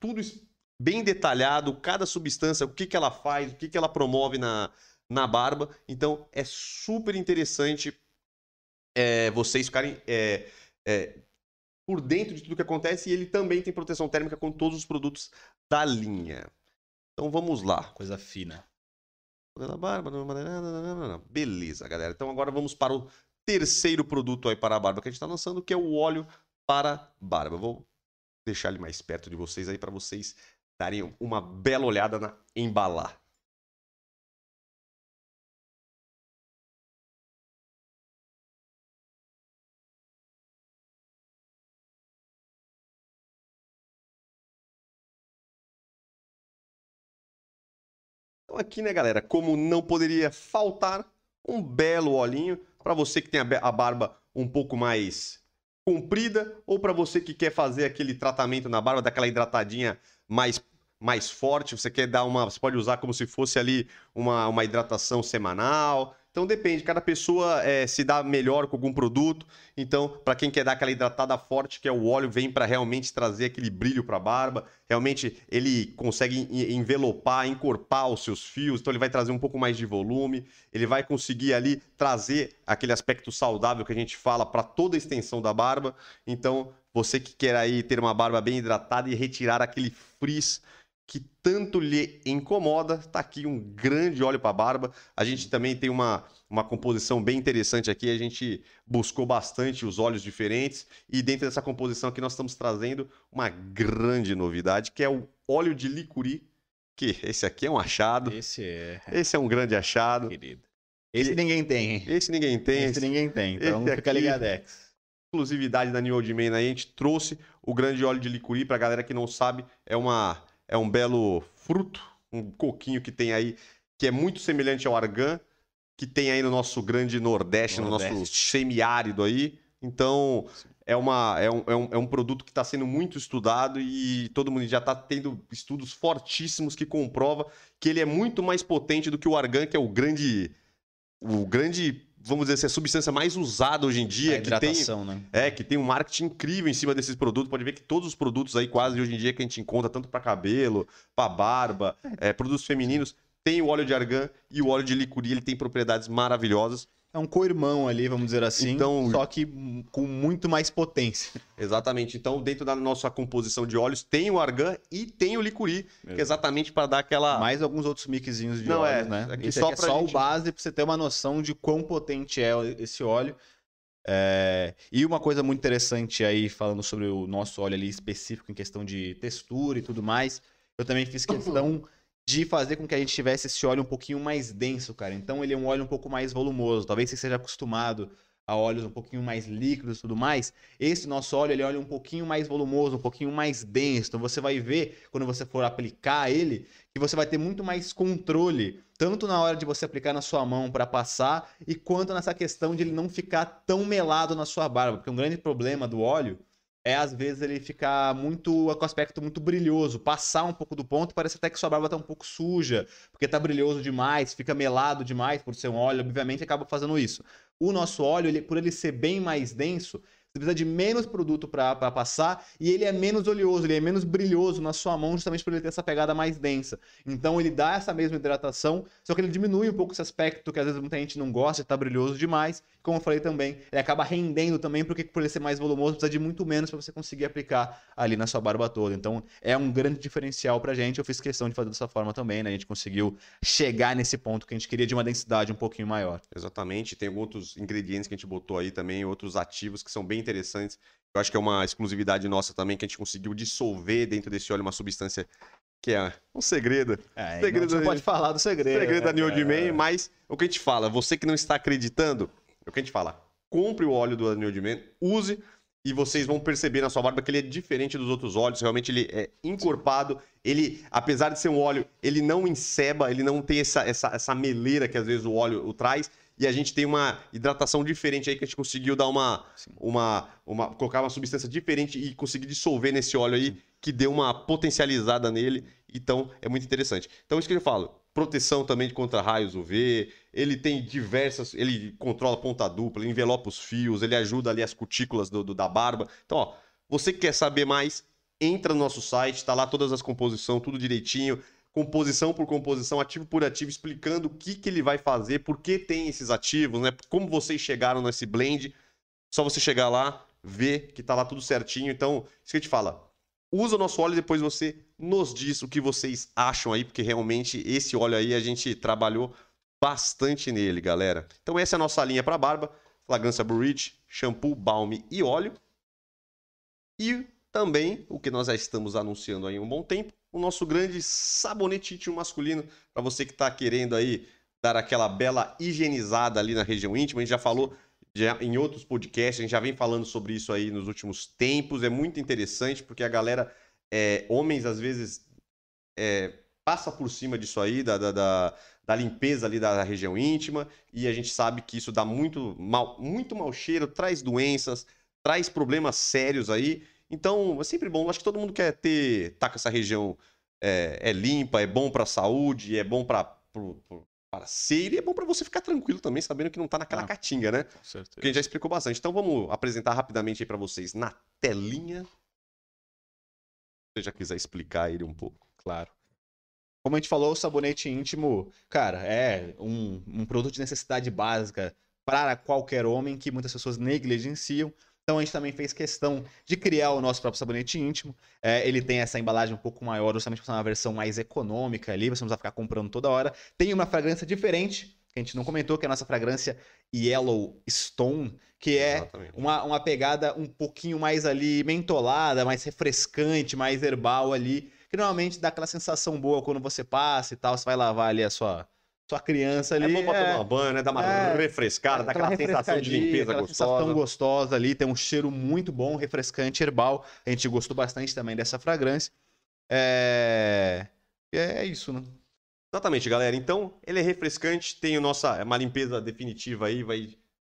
tudo bem detalhado, cada substância, o que, que ela faz, o que, que ela promove na, na barba. Então é super interessante é, vocês ficarem é, é, por dentro de tudo que acontece e ele também tem proteção térmica com todos os produtos da linha. Então vamos lá. Coisa fina. Beleza, galera. Então agora vamos para o terceiro produto aí para a barba que a gente está lançando, que é o óleo para barba. Eu vou deixar ele mais perto de vocês aí para vocês darem uma bela olhada na embalar. Então aqui, né, galera, como não poderia faltar um belo olhinho para você que tem a barba um pouco mais comprida ou para você que quer fazer aquele tratamento na barba, daquela hidratadinha mais mais forte, você quer dar uma, você pode usar como se fosse ali uma, uma hidratação semanal. Então depende, cada pessoa eh, se dá melhor com algum produto. Então, para quem quer dar aquela hidratada forte, que é o óleo, vem para realmente trazer aquele brilho para a barba. Realmente ele consegue en- envelopar, encorpar os seus fios, então ele vai trazer um pouco mais de volume, ele vai conseguir ali trazer aquele aspecto saudável que a gente fala para toda a extensão da barba. Então, você que quer aí ter uma barba bem hidratada e retirar aquele frizz que tanto lhe incomoda, tá aqui um grande óleo para barba. A gente também tem uma, uma composição bem interessante aqui, a gente buscou bastante os óleos diferentes e dentro dessa composição aqui nós estamos trazendo uma grande novidade, que é o óleo de licuri, que esse aqui é um achado. Esse é, Esse é um grande achado. querido. Esse ninguém tem, hein? Esse ninguém tem. Esse ninguém tem, então esse fica aqui- ligadex. exclusividade da New Old Man aí, a gente trouxe o grande óleo de licuri pra galera que não sabe, é uma é um belo fruto, um coquinho que tem aí que é muito semelhante ao argan, que tem aí no nosso grande Nordeste, no nosso Nordeste. semiárido aí. Então, é, uma, é, um, é, um, é um produto que está sendo muito estudado e todo mundo já está tendo estudos fortíssimos que comprova que ele é muito mais potente do que o argan, que é o grande o grande, vamos dizer assim, a substância mais usada hoje em dia, a que tem hidratação, né? é, que tem um marketing incrível em cima desses produtos. Pode ver que todos os produtos aí, quase hoje em dia, que a gente encontra, tanto para cabelo, para barba, é, produtos femininos, tem o óleo de argan e o óleo de licuri, ele tem propriedades maravilhosas. É um co-irmão ali, vamos dizer assim, Então- só que com muito mais potência. Exatamente. Então, dentro da nossa composição de óleos, tem o argan e tem o licuri, que é exatamente para dar aquela. Mais alguns outros mixzinhos de. Não, é, óleos, né? aqui Esse só aqui é pra só gente- o base pra você ter uma noção de quão potente é esse óleo. É, E uma coisa muito interessante aí, falando sobre o nosso óleo ali específico em questão de textura e tudo mais, eu também fiz questão de fazer com que a gente tivesse esse óleo um pouquinho mais denso, cara. Então ele é um óleo um pouco mais volumoso. Talvez você seja acostumado a óleos um pouquinho mais líquidos e tudo mais. Esse nosso óleo, ele é um pouquinho mais volumoso, um pouquinho mais denso. Então você vai ver, quando você for aplicar ele, que você vai ter muito mais controle, tanto na hora de você aplicar na sua mão para passar, e quanto nessa questão de ele não ficar tão melado na sua barba. Porque um grande problema do óleo é, às vezes, ele ficar muito com aspecto muito brilhoso, passar um pouco do ponto, parece até que sua barba tá um pouco suja, porque tá brilhoso demais, fica melado demais por ser um óleo, obviamente acaba fazendo isso. O nosso óleo, ele- por ele ser bem mais denso, você precisa de menos produto para passar e ele é menos oleoso, ele é menos brilhoso na sua mão, justamente por ele ter essa pegada mais densa. Então ele dá essa mesma hidratação, só que ele diminui um pouco esse aspecto que às vezes muita gente não gosta, está brilhoso demais. Como eu falei também, ele acaba rendendo também, porque por ele ser mais volumoso, precisa de muito menos para você conseguir aplicar ali na sua barba toda. Então é um grande diferencial pra gente. Eu fiz questão de fazer dessa forma também, né? A gente conseguiu chegar nesse ponto que a gente queria de uma densidade um pouquinho maior. Exatamente. Tem outros ingredientes que a gente botou aí também, outros ativos que são bem interessantes. Eu acho que é uma exclusividade nossa também, que a gente conseguiu dissolver dentro desse óleo uma substância que é um segredo. É, segredo não pode falar do segredo. Segredo da né, New cara? Man, mas o que a gente fala, você que não está acreditando, é o que a gente fala, compre o óleo do New Man, use e vocês vão perceber na sua barba que ele é diferente dos outros óleos, realmente ele é encorpado, ele, apesar de ser um óleo, ele não enceba, ele não tem essa, essa, essa meleira que às vezes o óleo o traz, e a gente tem uma hidratação diferente aí que a gente conseguiu dar uma, uma, uma colocar uma substância diferente e conseguir dissolver nesse óleo aí, que deu uma potencializada nele, então é muito interessante. Então isso que eu falo, proteção também contra raios UV, ele tem diversas, ele controla ponta dupla, ele envelopa os fios, ele ajuda ali as cutículas do, do- da barba. Então, ó, você que quer saber mais, entra no nosso site, tá lá todas as composições, tudo direitinho, composição por composição, ativo por ativo, explicando o que, que ele vai fazer, por que tem esses ativos, né? Como vocês chegaram nesse blend. Só você chegar lá, ver que tá lá tudo certinho. Então, isso que a gente fala. Usa o nosso óleo e depois você nos diz o que vocês acham aí, porque realmente esse óleo aí a gente trabalhou bastante nele, galera. Então essa é a nossa linha para barba, Fragrância Blue shampoo, balme e óleo. E também, o que nós já estamos anunciando aí há um bom tempo, o nosso grande sabonete íntimo masculino, para você que está querendo aí dar aquela bela higienizada ali na região íntima, a gente já falou já em outros podcasts, a gente já vem falando sobre isso aí nos últimos tempos, é muito interessante, porque a galera, é, homens às vezes, é, passa por cima disso aí, da, da, da, da limpeza ali da região íntima, e a gente sabe que isso dá muito mal, muito mau cheiro, traz doenças, traz problemas sérios aí. Então, é sempre bom. Acho que todo mundo quer ter, tá com essa região é, é limpa, é bom pra saúde, é bom pra, pro, pro parceiro, e é bom pra você ficar tranquilo também, sabendo que não tá naquela Ah. catinga, né? Com certeza. Porque a gente já explicou bastante. Então vamos apresentar rapidamente aí pra vocês na telinha. Se você já quiser explicar ele um pouco. Claro. Como a gente falou, o sabonete íntimo, cara, é um, um produto de necessidade básica para qualquer homem que muitas pessoas negligenciam. Então a gente também fez questão de criar o nosso próprio sabonete íntimo. É, ele tem essa embalagem um pouco maior, justamente para uma versão mais econômica ali, você não precisa ficar comprando toda hora. Tem uma fragrância diferente, que a gente não comentou, que é a nossa fragrância Yellowstone, que é Exatamente. uma, uma pegada um pouquinho mais ali mentolada, mais refrescante, mais herbal ali, que normalmente dá aquela sensação boa quando você passa e tal, você vai lavar ali a sua, sua criança ali. É bom pra tomar banho, né? Dar uma É. refrescada, dar aquela sensação de limpeza gostosa. sensação gostosa ali, tem um cheiro muito bom, refrescante, herbal. A gente gostou bastante também dessa fragrância. É, é isso, né? Exatamente, galera. Então, ele é refrescante, tem o nossa, é uma limpeza definitiva aí, vai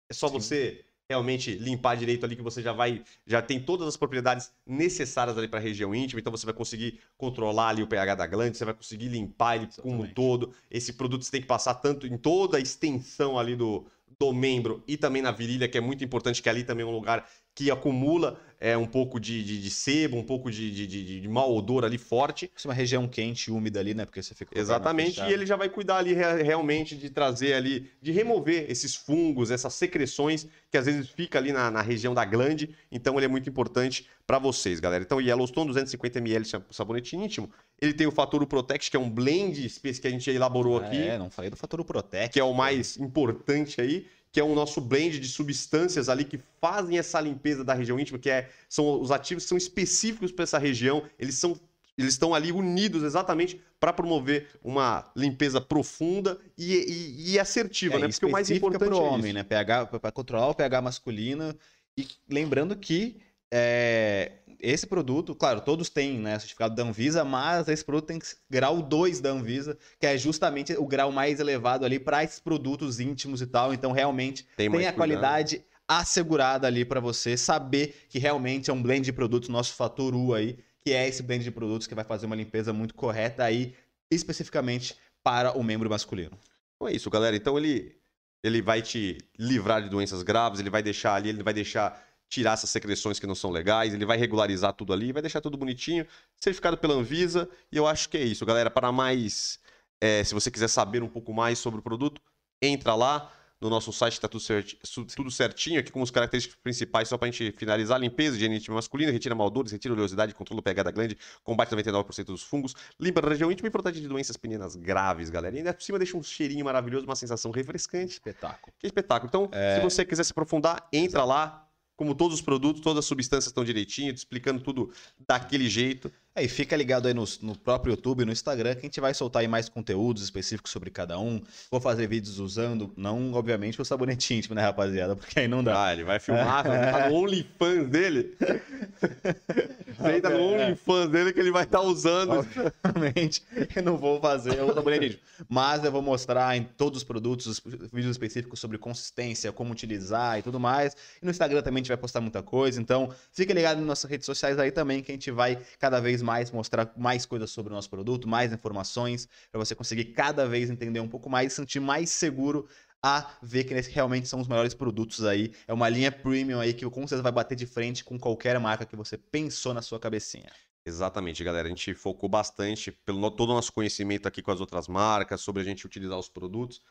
é só Sim. você realmente limpar direito ali que você já vai, já tem todas as propriedades necessárias ali para a região íntima, então você vai conseguir controlar ali o pH da glande, você vai conseguir limpar ele como um Exatamente. todo. Esse produto você tem que passar tanto em toda a extensão ali do do membro e também na virilha, que é muito importante, que ali também é um lugar que acumula é, um pouco de, de, de sebo, um pouco de, de, de, de mau odor ali forte. Isso é uma região quente e úmida ali, né? Porque você fica com a perna Exatamente, e ele já vai cuidar ali rea- realmente de trazer ali, de remover esses fungos, essas secreções que às vezes fica ali na, na região da glande. Então ele é muito importante para vocês, galera. Então Yellowstone 250ml de sabonete íntimo, ele tem o Fatoro Protect, que é um blend que a gente elaborou Ah, aqui, É, não falei do fator Protect. que é o mais importante aí, que é o nosso blend de substâncias ali que fazem essa limpeza da região íntima, que é, são os ativos que são específicos para essa região, eles são eles estão ali unidos exatamente para promover uma limpeza profunda e, e- e assertiva, É, né? Porque o mais importante pro é homem, isso. né? pH, para controlar o pH masculino. E lembrando que é, esse produto, claro, todos têm né, certificado da Anvisa, mas esse produto tem grau 2 da Anvisa, que é justamente o grau mais elevado ali para esses produtos íntimos e tal. Então, realmente, Tem, tem, a cuidado. qualidade assegurada ali para você saber que realmente é um blend de produtos, nosso fator U aí, que é esse blend de produtos que vai fazer uma limpeza muito correta aí, especificamente para o membro masculino. Então é isso, galera. Então ele, ele vai te livrar de doenças graves, ele vai deixar ali, ele vai deixar tirar essas secreções que não são legais, ele vai regularizar tudo ali, vai deixar tudo bonitinho, certificado pela Anvisa, e eu acho que é isso, galera. Para mais, é, se você quiser saber um pouco mais sobre o produto, entra lá no nosso site, está tudo, certi tudo certinho aqui com os características principais, só para a gente finalizar: limpeza, higiene íntima masculina, retira maldores, retira oleosidade, controla o pH da glande, combate 99% dos fungos, limpa a região íntima e protege de doenças penianas graves, galera. E ainda por cima deixa um cheirinho maravilhoso, uma sensação refrescante. Espetáculo. Que espetáculo. Então, é... se você quiser se aprofundar, entra lá, como todos os produtos, todas as substâncias estão direitinho, explicando tudo daquele jeito. É, e fica ligado aí no, no próprio YouTube, no Instagram, que a gente vai soltar aí mais conteúdos específicos sobre cada um. Vou fazer vídeos usando, não, obviamente, o sabonete íntimo, né, rapaziada? Porque aí não dá. Ah, ele vai filmar, vai tá no OnlyFans dele. Deita no é. OnlyFans dele que ele vai estar tá usando. Obviamente, eu não vou fazer o sabonete íntimo. Mas eu vou mostrar em todos os produtos, vídeos específicos sobre consistência, como utilizar e tudo mais. E no Instagram também a gente vai postar muita coisa. Então, fica ligado nas nossas redes sociais aí também, que a gente vai cada vez vez mais mostrar mais coisas sobre o nosso produto, mais informações, para você conseguir cada vez entender um pouco mais e sentir mais seguro a ver que realmente são os melhores produtos aí. É uma linha premium aí que com certeza vai bater de frente com qualquer marca que você pensou na sua cabecinha. Exatamente, galera. A gente focou bastante pelo todo o nosso conhecimento aqui com as outras marcas, sobre a gente utilizar os produtos.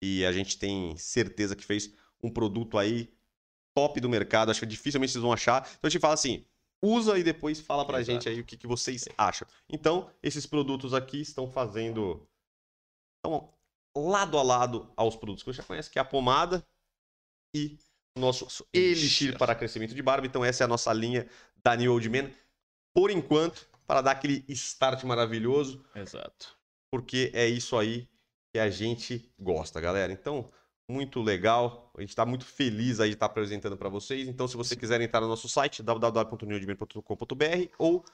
E a gente tem certeza que fez um produto aí top do mercado. Acho que dificilmente vocês vão achar. Então a gente fala assim: usa e depois fala pra Exato. gente aí o que, que vocês acham. Então, esses produtos aqui estão fazendo. Estão lado a lado aos produtos que você já conhece, que é a pomada e o nosso Elixir para crescimento de barba. Então, essa é a nossa linha da New Old Man. Por enquanto, para dar aquele start maravilhoso. Exato. Porque é isso aí que a gente gosta, galera. Então, muito legal. A gente está muito feliz aí de estar tá apresentando para vocês. Então, se você quiser entrar no nosso site, www.newdman.com.br ou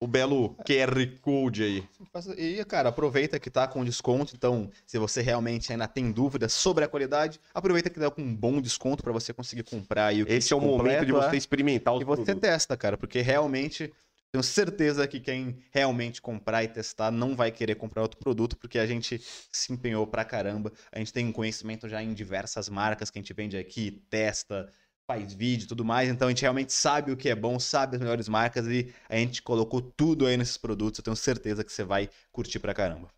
o belo QR Code aí. E, cara, aproveita que tá com desconto. Então, se você realmente ainda tem dúvidas sobre a qualidade, aproveita que dá com um bom desconto para você conseguir comprar o Esse é o momento de você experimentar os E você produtos. testa, cara, porque realmente tenho certeza que quem realmente comprar e testar não vai querer comprar outro produto, porque a gente se empenhou pra caramba. A gente tem um conhecimento já em diversas marcas que a gente vende aqui, testa, faz vídeo e tudo mais. Então a gente realmente sabe o que é bom, sabe as melhores marcas e a gente colocou tudo aí nesses produtos. Eu tenho certeza que você vai curtir pra caramba.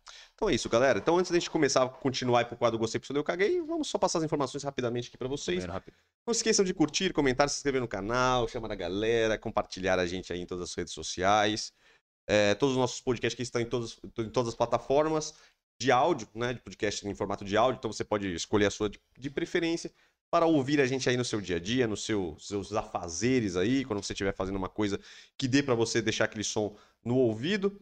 Então é isso, galera. Então antes da gente começar a continuar pro quadro Gostei, Pessoal, eu caguei, vamos só passar as informações rapidamente aqui para vocês. Não esqueçam de curtir, comentar, se inscrever no canal, chamar a galera, compartilhar a gente aí em todas as redes sociais. É, todos os nossos podcasts que estão em, todos, em todas as plataformas de áudio, né? De podcast em formato de áudio, então você pode escolher a sua de, de preferência para ouvir a gente aí no seu dia a dia, nos seu, seus afazeres aí, quando você estiver fazendo uma coisa que dê para você deixar aquele som no ouvido.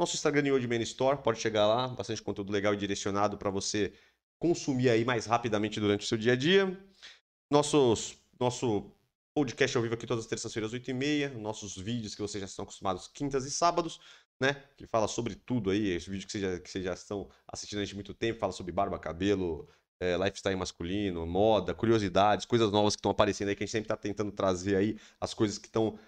Nosso Instagram New Man Store, pode chegar lá, bastante conteúdo legal e direcionado para você consumir aí mais rapidamente durante o seu dia a dia. Nossos, nosso podcast ao vivo aqui todas as terças-feiras, 8h30. Nossos vídeos que vocês já estão acostumados quintas e sábados, né? Que fala sobre tudo aí. Esse vídeo que vocês já, que vocês já estão assistindo há muito tempo, fala sobre barba, cabelo, é, lifestyle masculino, moda, curiosidades, coisas novas que estão aparecendo aí, que a gente sempre está tentando trazer aí as coisas que estão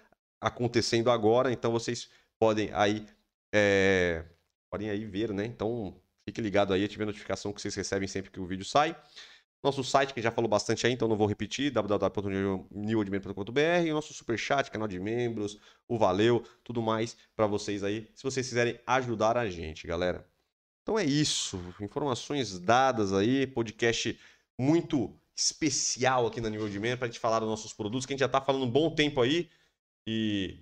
acontecendo agora. Então vocês podem aí é, podem aí ver, né? Então, fique ligado aí, ative a notificação que vocês recebem sempre que o vídeo sai. Nosso site, que já falou bastante aí, então não vou repetir, www.newodman.com.br, o nosso superchat, canal de membros, o Valeu, tudo mais para vocês aí, se vocês quiserem ajudar a gente, galera. Então é isso, informações dadas aí, podcast muito especial aqui na Nível de Membro para a gente falar dos nossos produtos, que a gente já está falando um bom tempo aí e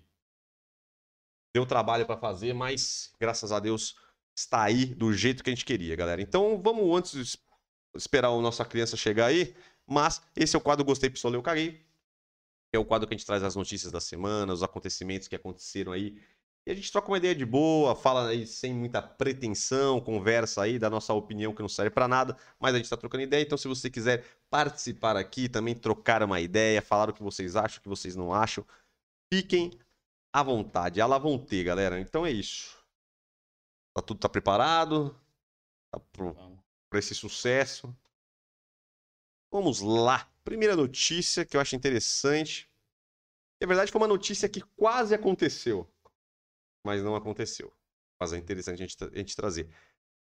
deu trabalho para fazer, mas graças a Deus está aí do jeito que a gente queria, galera. Então vamos antes esperar a nossa criança chegar aí, mas esse é o quadro Gostei, Pistolei, Eu Caguei. É o quadro que a gente traz as notícias da semana, os acontecimentos que aconteceram aí. E a gente troca uma ideia de boa, fala aí sem muita pretensão, conversa aí, da nossa opinião que não serve para nada, mas a gente está trocando ideia. Então, se você quiser participar aqui, também trocar uma ideia, falar o que vocês acham, o que vocês não acham, fiquem à vontade. A lá vão ter, galera. Então é isso. Tá tudo tá preparado? Tá para esse sucesso? Vamos lá. Primeira notícia que eu acho interessante. Na verdade, foi uma notícia que quase aconteceu, mas não aconteceu. Mas é interessante a gente, a gente trazer.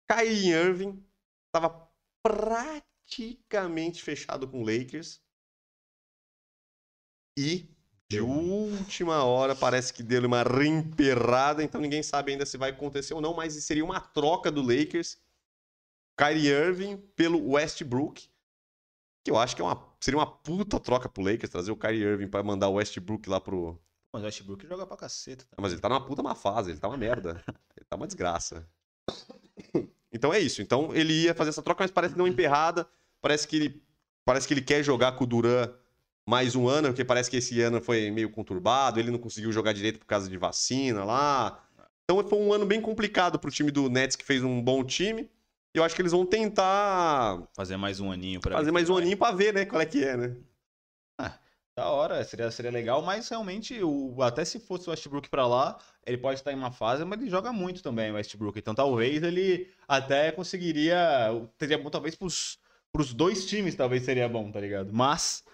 Kyrie Irving estava praticamente fechado com o Lakers e De última hora, parece que deu uma reemperrada, então ninguém sabe ainda se vai acontecer ou não, mas seria uma troca do Lakers, Kyrie Irving pelo Westbrook, que eu acho que é uma, seria uma puta troca pro Lakers, trazer o Kyrie Irving para mandar o Westbrook lá pro... Mas o Westbrook joga pra caceta. Tá? Mas ele tá numa puta má fase, ele tá uma merda. ele tá uma desgraça. Então é isso. Então ele ia fazer essa troca, mas parece que não emperrada. Parece que ele, parece que ele quer jogar com o Duran mais um ano, porque parece que esse ano foi meio conturbado, ele não conseguiu jogar direito por causa de vacina lá. Então foi um ano bem complicado pro time do Nets, que fez um bom time. E eu acho que eles vão tentar Fazer mais um aninho pra fazer mais um aninho pra ver, né, qual é que é, né? Da hora, seria, seria legal, mas realmente, o, até se fosse o Westbrook pra lá, ele pode estar em uma fase, mas ele joga muito também, o Westbrook. Então talvez ele até conseguiria. Seria bom, talvez, pros, pros dois times, talvez seria bom, tá ligado? Mas,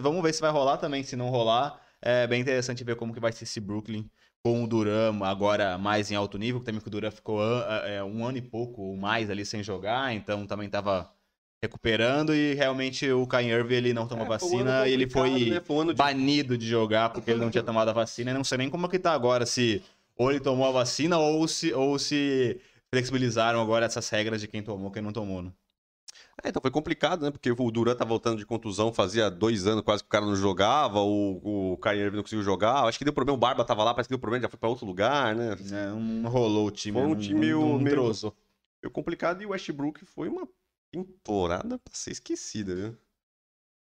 vamos ver se vai rolar também. Se não rolar, é bem interessante ver como que vai ser esse Brooklyn com o Duran agora mais em alto nível, também que o Duran ficou é, um ano e pouco ou mais ali sem jogar, então também tava recuperando e realmente o Kai Irving ele não tomou É, vacina e ele foi né? Foi um ano de- banido de jogar porque ele não tinha tomado a vacina. E não sei nem como que tá agora, se ou ele tomou a vacina ou se, ou se flexibilizaram agora essas regras de quem tomou quem não tomou, né? É, então foi complicado, né? Porque o Duran tá voltando de contusão, fazia dois anos quase que o cara não jogava, o, o Kyrie não conseguiu jogar. Acho que deu problema, o Barba tava lá, parece que deu problema, já foi pra outro lugar, né? É, Não rolou o time. Foi um time não, meio- não meio-. Foi complicado e o Westbrook foi uma temporada pra ser esquecida, viu?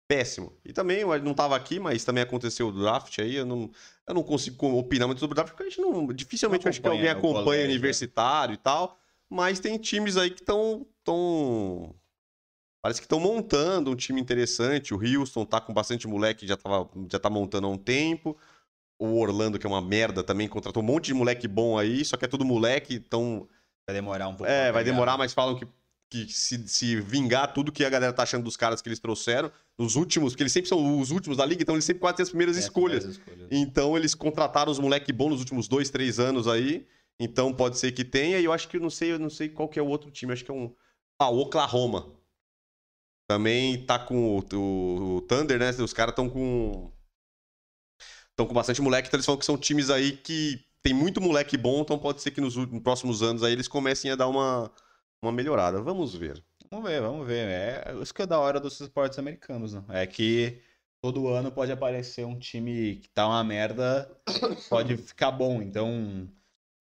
Péssimo. E também, eu não tava aqui, mas também aconteceu o draft aí, eu não, eu não consigo co- opinar muito sobre o draft, porque a gente não, dificilmente Não acho que alguém acompanha o acompanha colégio, é. universitário e tal, mas tem times aí que estão tão, parece que estão montando um time interessante, o Houston tá com bastante moleque, já, tava, já tá montando há um tempo, o Orlando, que é uma merda também, contratou um monte de moleque bom aí, só que é tudo moleque, então Vai demorar um pouco. é, vai pegar. demorar, mas falam que, que se, se vingar tudo que a galera tá achando dos caras que eles trouxeram, nos últimos, porque eles sempre são os últimos da liga, então eles sempre quase têm as primeiras É, escolhas. as escolhas. Então eles contrataram os moleque bons nos últimos dois, três anos aí. Então pode ser que tenha. E eu acho que eu não sei, eu não sei qual que é o outro time. Acho que é um. Ah, o Oklahoma. Também tá com o, o- o Thunder, né? Os caras estão com. Estão com bastante moleque, então eles falam que são times aí que tem muito moleque bom, então pode ser que nos, nos próximos anos aí eles comecem a dar uma, uma melhorada. Vamos ver. Vamos ver, vamos ver. É isso que é da hora dos esportes americanos, né? É que todo ano pode aparecer um time que tá uma merda, pode ficar bom. Então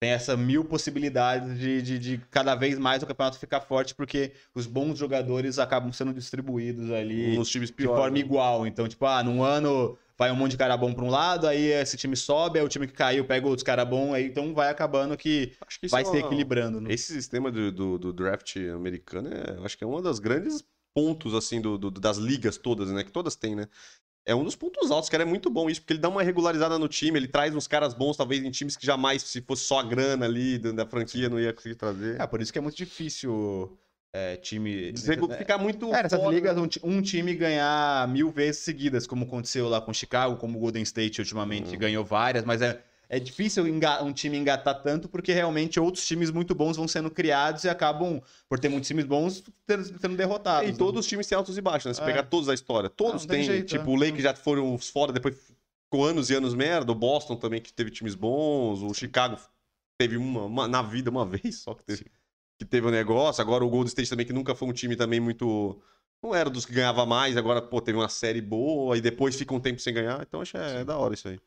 tem essa mil possibilidades de, de, de cada vez mais o campeonato ficar forte, porque os bons jogadores acabam sendo distribuídos ali Nos times de piores. forma né? igual. Então, tipo, ah, num ano vai um monte de cara bom pra um lado, aí esse time sobe, aí o time que caiu pega outros cara bom, aí então vai acabando que que vai é se uma- equilibrando. né? Esse sistema do, do, do draft americano é, acho que é uma das grandes pontos assim do, do- das ligas todas, né? Que todas têm, né? É um dos pontos altos, cara, é muito bom isso, porque ele dá uma regularizada no time, ele traz uns caras bons, talvez em times que jamais, se fosse só a grana ali da, franquia, não ia conseguir trazer. É, por isso que é muito difícil é, time. Ficar muito. É, nessas ligas, um, um time ganhar mil vezes seguidas, como aconteceu lá com Chicago, como o Golden State ultimamente Uhum. ganhou várias, mas é, é difícil um time engatar tanto, porque realmente outros times muito bons vão sendo criados e acabam, por ter muitos times bons, sendo derrotados. E né? todos os times têm altos e baixos, né? Se É. pegar todos a história, todos têm. jeito, tipo, é. o Lakers já foram fora, depois ficou anos e anos merda. O Boston também, que teve times bons. O Chicago teve uma, uma- na vida uma vez só que teve, que teve o negócio. Agora o Golden State também, que nunca foi um time também muito. Não era dos que ganhava mais, agora, pô, teve uma série boa e depois fica um tempo sem ganhar. Então, acho que é da hora isso aí.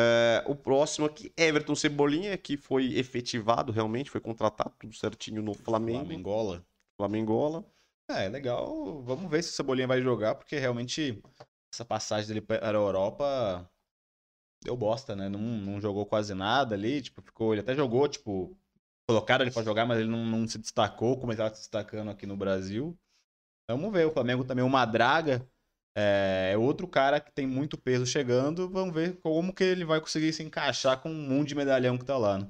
É, o próximo aqui, Everton Cebolinha, que foi efetivado realmente, foi contratado tudo certinho no Flamengo. Flamengola. Flamengola. É, legal. Vamos ver se o Cebolinha vai jogar, porque realmente essa passagem dele para a Europa deu bosta, né? Não, não jogou quase nada ali, tipo, ficou, ele até jogou, tipo, colocaram ele para jogar, mas ele não, não se destacou como ele estava se destacando aqui no Brasil. Vamos ver, o Flamengo também, o Madraga é, é outro cara que tem muito peso chegando, vamos ver como que ele vai conseguir se encaixar com um monte de medalhão que tá lá, né?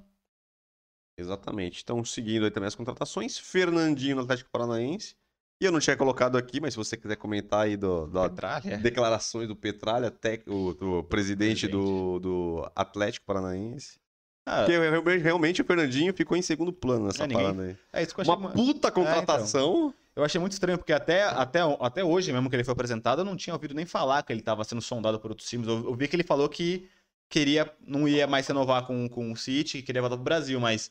Exatamente. Então, seguindo aí também as contratações, Fernandinho no Atlético Paranaense. E eu não tinha colocado aqui, mas se você quiser comentar aí do, da Petralha. declarações do Petralha, tec- o, do presidente, Presidente. Do, do Atlético Paranaense. Ah, Porque realmente, realmente o Fernandinho ficou em segundo plano nessa É, ninguém- parada aí. é isso que eu achei. Uma puta contratação. Eu achei muito estranho, porque até, até, até hoje, mesmo que ele foi apresentado, eu não tinha ouvido nem falar que ele estava sendo sondado por outros times. Eu, eu, vi que ele falou que queria, não ia mais renovar com, com o City, que queria voltar pro Brasil, mas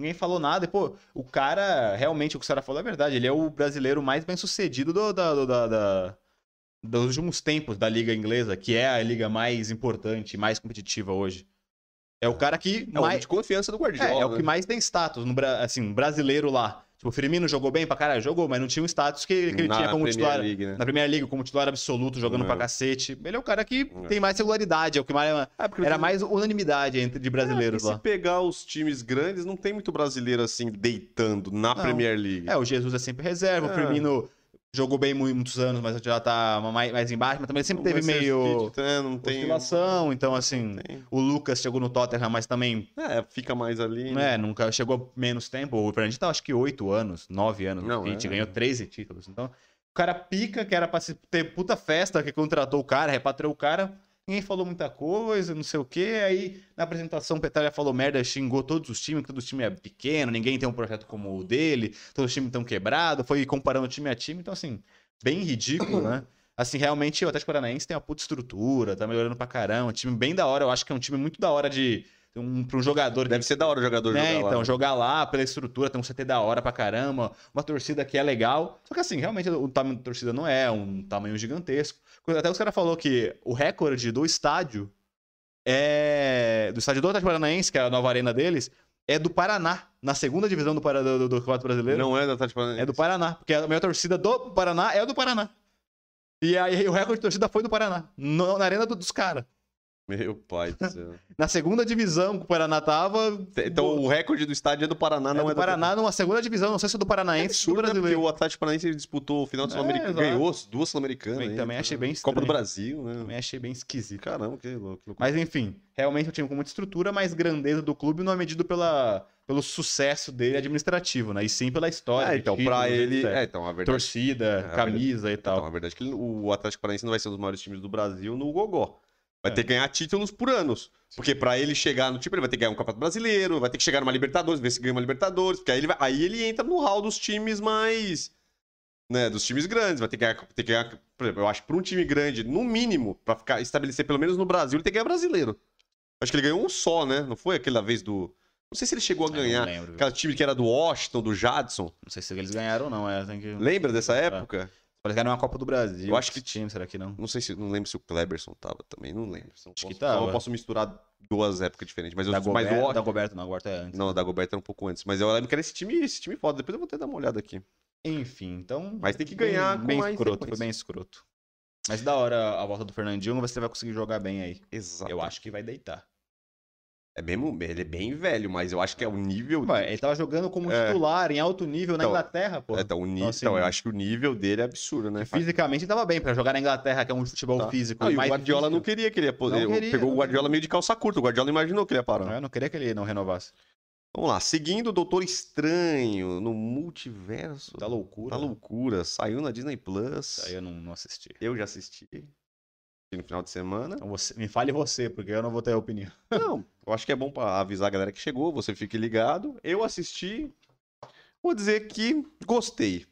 ninguém falou nada. E, pô, o cara, realmente, o que o cara falou é verdade. Ele é o brasileiro mais bem sucedido do, da, do, da, da, dos últimos tempos da Liga Inglesa, que é a liga mais importante, mais competitiva hoje. É o cara que É mais. de confiança do Guardiola. É, é o né? que mais tem status, no, assim, brasileiro lá. Tipo, o Firmino jogou bem pra caralho, jogou, mas não tinha um status que, que ele Na tinha como Premier titular. League, né? Na Premier League, como titular absoluto, jogando É. pra cacete. Ele é o cara que É. tem mais regularidade, é o que mais. É, porque Era mais unanimidade entre de brasileiros É, lá. Se pegar os times grandes, não tem muito brasileiro assim deitando na Não. Premier League. É, o Jesus é sempre reserva, É. o Firmino jogou bem mu- muitos anos, mas já tá mais, mais embaixo, mas também sempre Não teve meio City, né? não tem oscilação, então assim, tem. o Lucas chegou no Tottenham, mas também, É, fica mais ali. né, nunca chegou menos tempo. O Fernandinho tá acho que 8 anos, 9 anos, Não, a gente é. ganhou 13 títulos. Então, o cara pica, que era pra ter puta festa, que contratou o cara, repatriou o cara, ninguém falou muita coisa, não sei o quê. Aí, na apresentação, o Petalha falou merda, xingou todos os times, que todo time é pequeno, ninguém tem um projeto como o dele, todos os times estão quebrados, foi comparando time a time, então assim, bem ridículo, né? Assim, realmente, o Atlético Paranaense tem uma puta estrutura, tá melhorando pra caramba, um time bem da hora, eu acho que é um time muito da hora de... Um, pra um jogador Deve ser da hora o jogador né, jogar então, lá. jogar lá pela estrutura, tem um CT da hora pra caramba, uma torcida que é legal. Só que assim, realmente o tamanho da torcida não é um tamanho gigantesco. Até os caras falou que o recorde do estádio é. Do estádio do Atlético Paranaense, que é a nova arena deles, é do Paraná, na segunda divisão do, Para- do, do, do Campeonato Brasileiro. Não é da Atlético Paranaense. É do Paraná, porque a maior torcida do Paraná é do Paraná. E aí o recorde de torcida foi do Paraná, no- na arena do- dos caras. Meu pai do céu. Na segunda divisão que o Paraná tava, então o recorde do estádio é do Paraná, é não do é da Paraná numa segunda divisão, não sei se é do É Paranaense ou absurdo, do né? Porque o Atlético Paranaense disputou o final do É, Sul-Americano, ganhou duas Sul-Americanas. Também- né? achei bem Copa do estranho. Brasil, né? Também achei bem esquisito. Caramba, que louco. que loucura. Mas enfim, realmente é um time com muita estrutura, mas grandeza do clube não é medido pela, pelo sucesso dele administrativo, né? E sim pela história. É, então, pra ele. É, então, a verdade. Torcida, a camisa e Então, tal. a verdade é que ele- o Atlético Paranaense não vai ser um dos maiores times do Brasil no Gogó. Vai É. ter que ganhar títulos por anos. Porque pra ele chegar no tipo, ele vai ter que ganhar um Campeonato Brasileiro, vai ter que chegar numa Libertadores, ver se ganha uma Libertadores. Porque aí ele, vai- aí ele entra no hall dos times mais. Né, dos times grandes. Vai ter que ganhar. Ter que ganhar por exemplo, eu acho que pra um time grande, no mínimo, pra ficar, estabelecer pelo menos no Brasil, ele tem que ganhar brasileiro. Acho que ele ganhou um só, né? Não foi aquela vez do. Não sei se ele chegou a Eu ganhar. Lembro. Aquele time que era do Washington, do Jadson. Não sei se eles ganharam ou não. É, que... Lembra dessa É. época? Parece que era uma Copa do Brasil. Eu acho que- time, será que não? Não sei se. Não lembro se o Kleberson tava também. Não lembro. Não Acho posso, que tava. Eu posso misturar duas épocas diferentes. Mas, eu, Da mas Goberto, o. da Goberto não, Goberto é antes. Não, da Goberta era um pouco antes. Mas eu lembro que era esse time, esse time foda. Depois eu vou até dar uma olhada aqui. Enfim, então. Mas tem que bem- ganhar com bem mais escroto, foi bem escroto. Mas da hora a volta do Fernandinho, ele vai conseguir jogar bem aí. Exato. Eu acho que vai deitar. É mesmo, ele é bem velho, mas eu acho que é o nível. Ué, ele tava jogando como É. titular em alto nível na Então, Inglaterra, pô. É, então, o nível, assim, então, eu acho que o nível dele é absurdo, né? Fisicamente ele tava bem pra jogar na Inglaterra, que é um futebol Tá. físico. Não, e o Guardiola difícil. não queria que ele ia poder. Queria, pegou o Guardiola meio de calça curta. O Guardiola imaginou que ele ia parar. Eu não queria que ele não renovasse. Vamos lá. Seguindo o Doutor Estranho no multiverso. Tá loucura. Tá loucura. Saiu na Disney Plus. Aí eu não, não assisti. Eu já assisti. No final de semana. Então você, me fale você, porque eu não vou ter opinião. Não, eu acho que é bom pra avisar a galera que chegou, você fique ligado. Eu assisti. Vou dizer que gostei.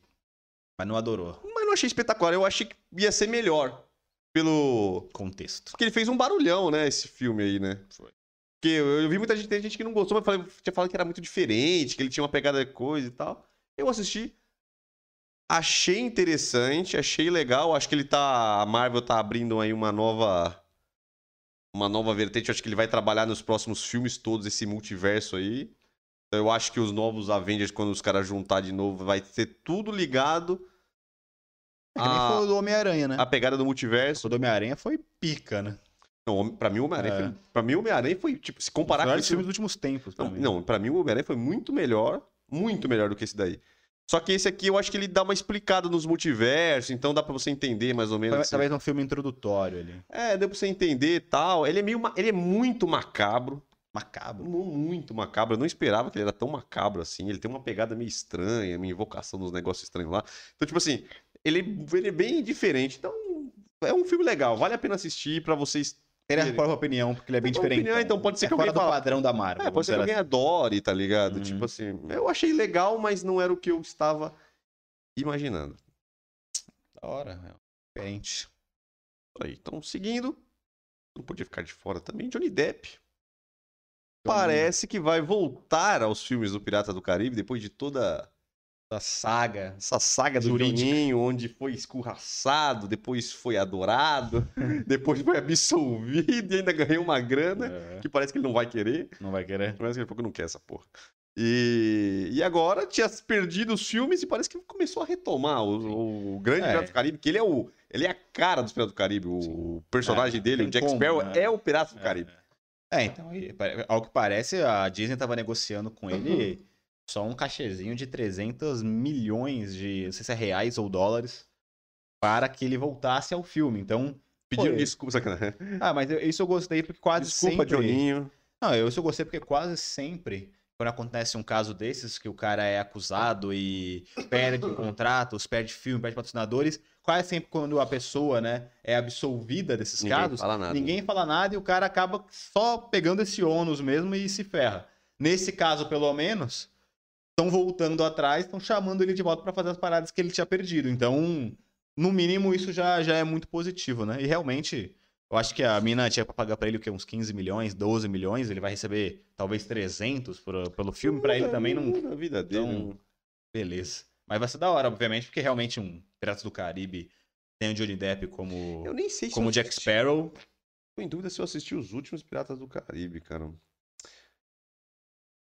Mas não adorou. Mas não achei espetacular. Eu achei que ia ser melhor. Pelo. Contexto. Porque ele fez um barulhão, né? Esse filme aí, né? Foi. Porque eu, eu vi muita gente, tem gente que não gostou, mas falei, tinha falado que era muito diferente, que ele tinha uma pegada de coisa e tal. Eu assisti. Achei interessante, achei legal. Acho que ele tá. A Marvel tá abrindo aí uma nova. Uma nova vertente. Acho que ele vai trabalhar nos próximos filmes todos esse multiverso aí. Então, Eu acho que os novos Avengers, quando os caras juntar de novo, vai ser tudo ligado É que nem Ah, foi o do Homem-Aranha, né? à pegada do multiverso. O do Homem-Aranha foi pica, né? Não, pra mim o Homem-Aranha É. foi. Homem-Aranha foi, tipo, se comparar Os com esse. filmes dos últimos tempos. pra Não, mim. não, pra mim o Homem-Aranha foi muito melhor. Muito melhor do que esse daí. Só que esse aqui eu acho que ele dá uma explicada nos multiversos, então dá pra você entender mais ou menos. Foi, assim. talvez um filme introdutório ali. É, deu pra você entender e tal. Ele é meio. Ele é muito macabro. Macabro. mu- Muito macabro. Eu não esperava que ele era tão macabro assim. Ele tem uma pegada meio estranha, uma invocação dos negócios estranhos lá. Então, tipo assim, ele, ele é bem diferente. Então, é um filme legal. Vale a pena assistir pra vocês Teria a Ele- própria opinião, porque ele é bem É diferente. opinião, então pode ser é que fora alguém do fala- padrão da Marvel. É, pode ser que alguém adore, tá ligado? Uhum. Tipo assim, eu achei legal, mas não era o que eu estava imaginando. Da hora, é diferente. Aí, então, seguindo, não podia ficar de fora também, Johnny Depp. Parece que vai voltar aos filmes do Pirata do Caribe depois de toda Da saga. essa saga do Jurídica. Joninho, onde foi escorraçado, depois foi adorado, depois foi absolvido e ainda ganhou uma grana É, que parece que ele não vai querer. não vai querer? Parece que ele falou que não quer essa porra. E, e agora tinha perdido os filmes e parece que começou a retomar o, o grande É. Pirata do Caribe, que ele é o ele é a cara dos Piratas do Caribe. O personagem É, dele, o Jack como, Sparrow, né? é o Pirata do Caribe. É, então, ao que parece, a Disney tava negociando com ele só um cachezinho de 300 milhões de, não sei se é reais ou dólares, para que ele voltasse ao filme. Então, Pediram desculpa, sacanagem. ah, mas eu- isso eu gostei porque quase Desculpa, sempre... Joninho. Não, eu isso eu gostei porque quase sempre, quando acontece um caso desses, que o cara é acusado e perde contratos, perde filme, perde patrocinadores, quase sempre quando a pessoa, né, é absolvida desses Ninguém casos, fala nada. ninguém fala nada e o cara acaba só pegando esse ônus mesmo e se ferra. Nesse caso, pelo menos, estão voltando atrás, estão chamando ele de volta pra fazer as paradas que ele tinha perdido. Então, no mínimo, isso já, já é muito positivo, né? E realmente, eu acho que a mina tinha pra pagar pra ele o quê? Uns 15 milhões, 12 milhões, ele vai receber talvez 300 por, pelo filme, pra ele também não. Na vida dele. Então, Beleza. Mas vai ser da hora, obviamente, porque realmente um Piratas do Caribe tem o Johnny Depp como, Eu nem sei se como Jack assisti. Sparrow. Tô em dúvida se eu assisti os últimos Piratas do Caribe, cara.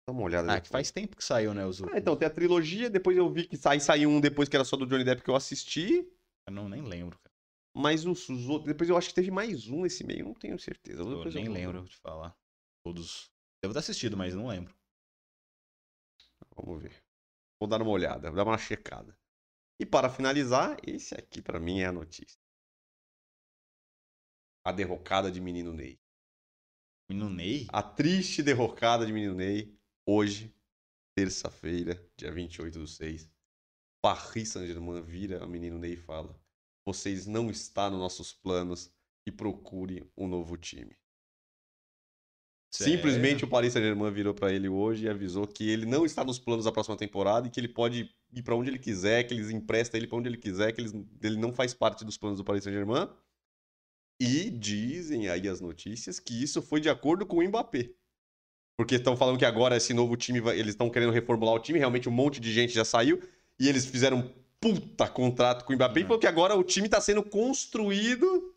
Dá uma olhada. Ah, que depois. faz tempo que saiu, né? Os Ah, então, tem a trilogia, depois eu vi que sai, saiu um depois que era só do Johnny Depp que eu assisti, Eu não, nem lembro, cara. mas os, os outros, depois eu acho que teve mais um nesse meio, não tenho certeza. Eu Depois nem vou- lembro de falar. Todos. Devo ter assistido, mas não lembro. Vamos ver. Vou dar uma olhada, vou dar uma checada. E para finalizar, esse aqui pra mim é a notícia. A derrocada de menino Ney. Menino Ney? A triste derrocada de menino Ney, hoje, terça-feira, dia 28 do 6. Paris Saint-Germain vira o menino Ney e fala: Vocês não estão nos nossos planos e procurem um novo time. Simplesmente o Paris Saint-Germain virou pra ele hoje e avisou que ele não está nos planos da próxima temporada e que ele pode ir pra onde ele quiser, que eles emprestam ele pra onde ele quiser, que eles- ele não faz parte dos planos do Paris Saint-Germain. E dizem aí as notícias que isso foi de acordo com o Mbappé. Porque estão falando que agora esse novo time, vai- eles estão querendo reformular o time, realmente um monte de gente já saiu e eles fizeram puta contrato com o Mbappé e Uhum. falou que agora o time tá sendo construído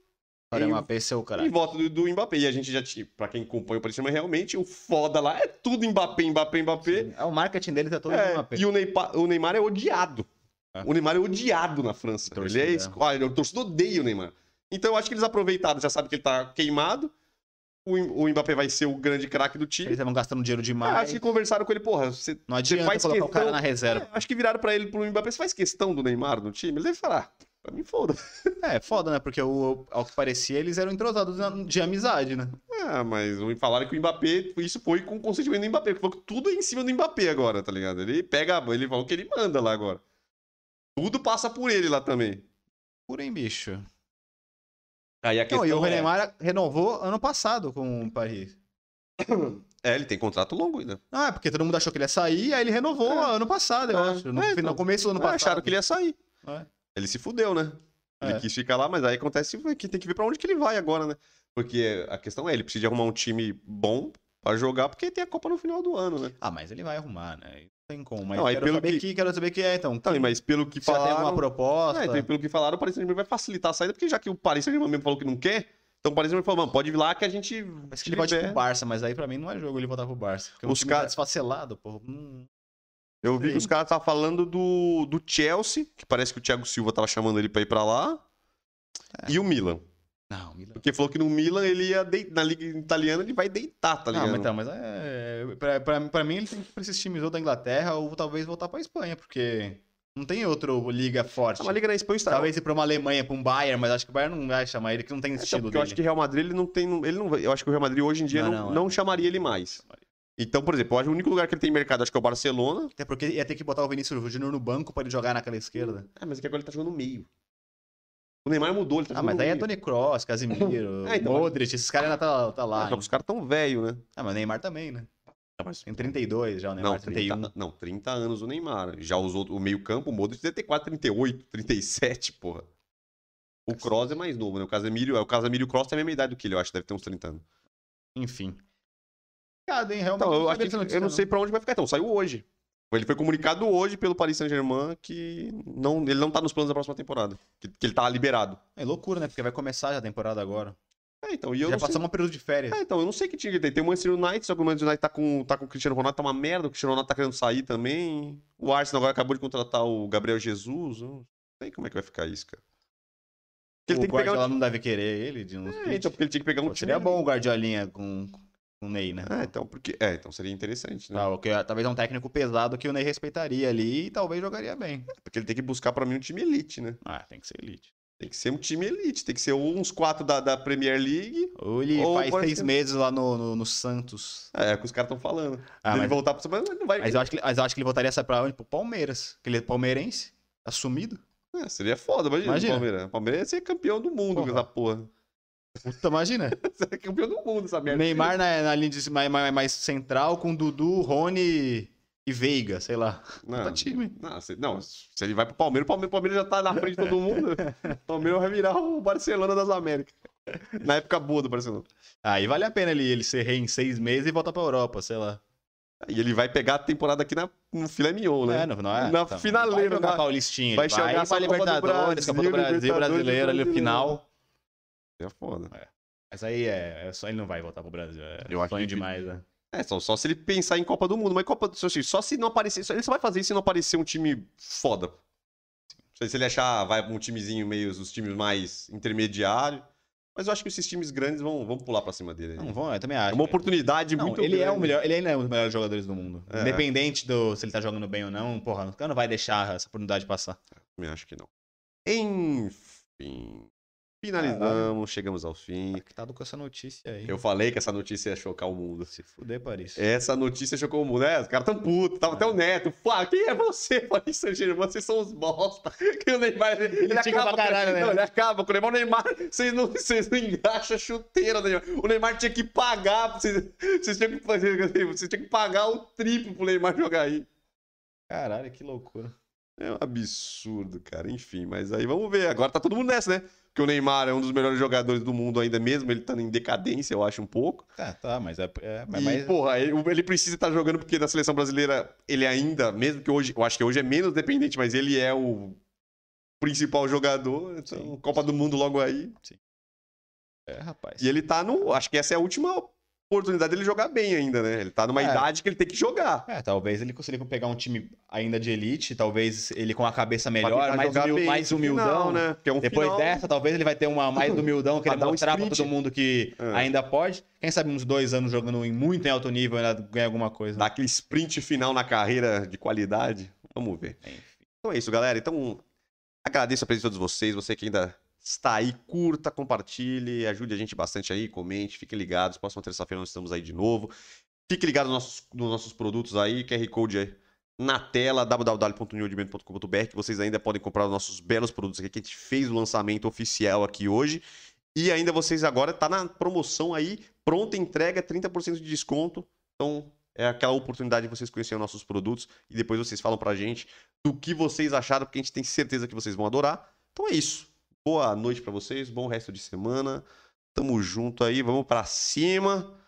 Para em- uma seu em caralho. volta do, do Mbappé. E a gente já tinha, pra quem acompanha o Paris Saint-Germain, realmente o foda lá é tudo Mbappé, Mbappé, Mbappé. É, o marketing deles é todo É, uma e o Neymar, o Neymar é odiado. É. O Neymar é odiado na França. Torcida, Ele é, é. ah, o torcedor odeia o Neymar. Então eu acho que eles aproveitaram, já sabem que ele tá queimado. O, Mbappé vai ser o grande craque do time. Eles estavam gastando dinheiro Ah, demais. acho que conversaram com ele, porra, você, Não você adianta faz colocar questão... o cara na reserva. É, acho que viraram pra ele, pro Mbappé, você faz questão do Neymar no time? Ele deve falar, ah, pra mim foda. É, foda, né? Porque o, ao que parecia, eles eram entrosados de amizade, né? Ah, mas falaram que o Mbappé, isso foi com o consentimento do Mbappé, porque que tudo é em cima do Mbappé agora, tá ligado? Ele pega, ele falou que ele manda lá agora. Tudo passa por ele lá também. Porém, bicho. Aí a Não, questão e o é, Neymar renovou ano passado com o Paris. é, ele tem contrato longo ainda. Ah, é porque todo mundo achou que ele ia sair, aí ele renovou É. ano passado, eu É. acho. No, É, no então. começo do ano Ah, passado. acharam que ele ia sair. É. Ele se fudeu, né? Ele É. quis ficar lá, mas aí acontece que tem que ver pra onde que ele vai agora, né? Porque a questão é, ele precisa arrumar um time bom pra jogar, porque tem a Copa no final do ano, né? Ah, mas ele vai arrumar, né? Tem como. Mas Não, aí quero, saber que- que... quero saber que é, então. Então, mas pelo que Se já tem falaram... alguma proposta. É, então, pelo que falaram, o Paris Saint-Germain vai facilitar a saída, porque já que o Paris Saint-Germain mesmo falou que não quer, então o Paris Saint-Germain falou, mano, pode vir lá que a gente... Mas que ele pode ir pro Barça, mas aí pra mim não é jogo ele voltar pro Barça. Porque Os o cara- tá desfacelado, pô. Hum, Eu vi Sim. que os caras estavam falando do, do Chelsea, que parece que o Thiago Silva tava chamando ele pra ir pra lá, É. e o Milan. Não, Milan. Porque falou que no Milan ele ia dei- na Liga Italiana ele vai deitar, tá Não, ligado? mas, então, mas é, pra, pra, pra mim ele tem que ir pra esses times ou da Inglaterra ou talvez voltar pra Espanha, porque não tem outro liga forte. Ah, mas a Liga na Espanha está... Talvez ir pra uma Alemanha, pra um Bayern, mas acho que o Bayern não vai chamar ele, que não tem Então, estilo porque eu dele. acho que o Real Madrid ele não tem. Ele não, eu acho que o Real Madrid hoje em dia Não, não, não, não, é. chamaria ele mais. Então, por exemplo, eu acho que o único lugar que ele tem mercado acho que é o Barcelona. Até porque ia ter que botar o Vinícius Júnior no banco pra ele jogar naquela esquerda. É, mas é que agora ele tá jogando no meio. O Neymar mudou, ele tá Ah, mas no aí é. Tony Cross, Casimiro, É, então, Modric, esses caras ainda tá, tá Ah, lá. só que os caras tão velho, né? Ah, mas o Neymar também, né? Tem 32 já, o Neymar Não, 30, 31. não, 30 anos o Neymar. Já usou o meio-campo, o Modric deve ter 4, 38, 37, porra. O Kroos é mais novo, né? O Casemiro, o Casemiro e o Kroos tem a mesma idade do que ele, eu acho, deve ter uns 30 anos. Enfim. Obrigado, hein? Realmente. Então, eu, não que, notícia, eu não sei pra onde vai ficar. Então, saiu hoje. Ele foi comunicado hoje pelo Paris Saint-Germain que não, ele não tá nos planos da próxima temporada. Que, que ele tá liberado. É loucura, né? Porque vai começar já a temporada agora. É, então, e eu já passamos um período de férias. É, então, eu não sei que time que tem. Tem o Manchester United, só que o Manchester United tá com, tá com o Cristiano Ronaldo, tá uma merda. O Cristiano Ronaldo tá querendo sair também. O Arsenal agora acabou de contratar o Gabriel Jesus. Não sei como é que vai ficar isso, cara. Porque ele o tem que pegar um não deve querer ele de um É, então, porque ele tinha que pegar um Pô, time... Seria bom o Guardiolinha com o Ney, né? É, então, porque... é, então seria interessante, né? Tá, porque, talvez é um técnico pesado que o Ney respeitaria ali e talvez jogaria bem. Porque ele tem que buscar pra mim um time elite, né? Ah, tem que ser elite. Tem que ser um time elite. Tem que ser uns quatro da, da Premier League. Ou ele Ou faz seis ser- meses lá no, no, no Santos. É, é o que os caras estão falando. Ah, ele mas, voltar pro mas não vai. mas, eu acho que, mas eu acho que ele voltaria essa pra onde? Pro Palmeiras. Que ele é palmeirense, assumido. É, seria foda, imagina. Imagina. O Palmeiras. O Palmeiras ia ser campeão do mundo Porra. com essa porra. Puta, imagina. Você é campeão do mundo, essa merda. Neymar na, na linha de, mais, mais, mais central com Dudu, Rony e Veiga, sei lá. Não, Puta time. não, se, não, se ele vai pro Palmeiras, o Palmeiras, Palmeiras já tá na frente de todo mundo. o Palmeiras vai virar o Barcelona das Américas. Na época boa do Barcelona. Aí vale a pena ele, ele ser rei em seis meses e voltar pra Europa, sei lá. E ele vai pegar a temporada aqui na, no filé mignon, né? É, não, não é? Na Tá, finaleira, Vai jogar na- Paulistinha. vai vai chegar pra Copa do Libertadores, Copa do Brasil, Brasil, Libertadores, brasileiro ali no final. É foda. Mas aí é, é só ele não vai voltar pro Brasil. É Eu acho sonho que- demais, né? É, só, só se ele pensar em Copa do Mundo. Mas Copa do assim, só se não aparecer. só- Ele só vai fazer isso se não aparecer um time foda. Não sei se ele achar, vai um timezinho meio os times mais intermediários. Mas eu acho que esses times grandes vão, vão pular pra cima dele. Não, vão, eu também é acho. uma oportunidade Não, muito ele é grande. o melhor, ele ainda é um dos melhores jogadores do mundo. É. Independente do se ele tá jogando bem ou não, porra, o cara não vai deixar essa oportunidade passar. Também acho que não. Enfim. Finalizamos, chegamos ao fim. Impactado com essa notícia aí. Eu falei que essa notícia ia chocar o mundo. Se fuder, Paris. Essa notícia chocou o mundo, né? Os caras tão putos. Tava até o Neto. Fala, quem é você? Paris Saint-Germain, vocês são os bosta. Que o Neymar, ele, xinga acaba, caralho, com, né? não, ele acaba com o Neymar. O Neymar, vocês não, vocês não engraxam a chuteira do Neymar. O Neymar tinha que pagar, vocês, vocês, tinham que fazer, vocês tinham que pagar o triplo pro Neymar jogar aí. Caralho, que loucura. É um absurdo, cara. Enfim, mas aí vamos ver. Agora tá todo mundo nessa, né? Porque o Neymar é um dos melhores jogadores do mundo ainda mesmo. Ele tá em decadência, eu acho, um pouco. Tá, tá, mas é. é mas, e, mas- porra, ele, ele precisa estar jogando porque na seleção brasileira ele ainda, mesmo que hoje, eu acho que hoje é menos dependente, mas ele é o principal jogador. Então, Sim. Copa do Mundo logo aí. é, rapaz. E ele tá no. Acho que essa é a última oportunidade dele jogar bem ainda, né? Ele tá numa É. idade que ele tem que jogar. É, talvez ele consiga pegar um time ainda de elite, talvez ele com a cabeça melhor, mais, humil- bem mais humildão. final, né? É um Depois final- dessa, talvez ele vai ter uma mais humildão, Pra querendo dar um mostrar pra todo mundo que É. ainda pode. Quem sabe uns dois anos jogando em muito em alto nível ainda ganha alguma coisa. dar aquele sprint final na carreira de qualidade. Vamos ver. Enfim. Então é isso, galera. Então, agradeço a presença de todos vocês. Você que ainda está aí, curta, compartilhe, ajude a gente bastante aí, comente, fiquem ligados. Próxima terça-feira nós estamos aí de novo. Fique ligado nos nossos, nos nossos produtos aí, QR Code aí na tela, www.newdimento.com.br, que vocês ainda podem comprar os nossos belos produtos aqui, que a gente fez o lançamento oficial aqui hoje. E ainda vocês agora tá na promoção aí, pronta entrega, 30% de desconto. Então, é aquela oportunidade de vocês conhecerem nossos produtos e depois vocês falam pra gente do que vocês acharam, porque a gente tem certeza que vocês vão adorar. Então é isso. Boa noite pra vocês, bom resto de semana. Tamo junto aí, vamos pra cima.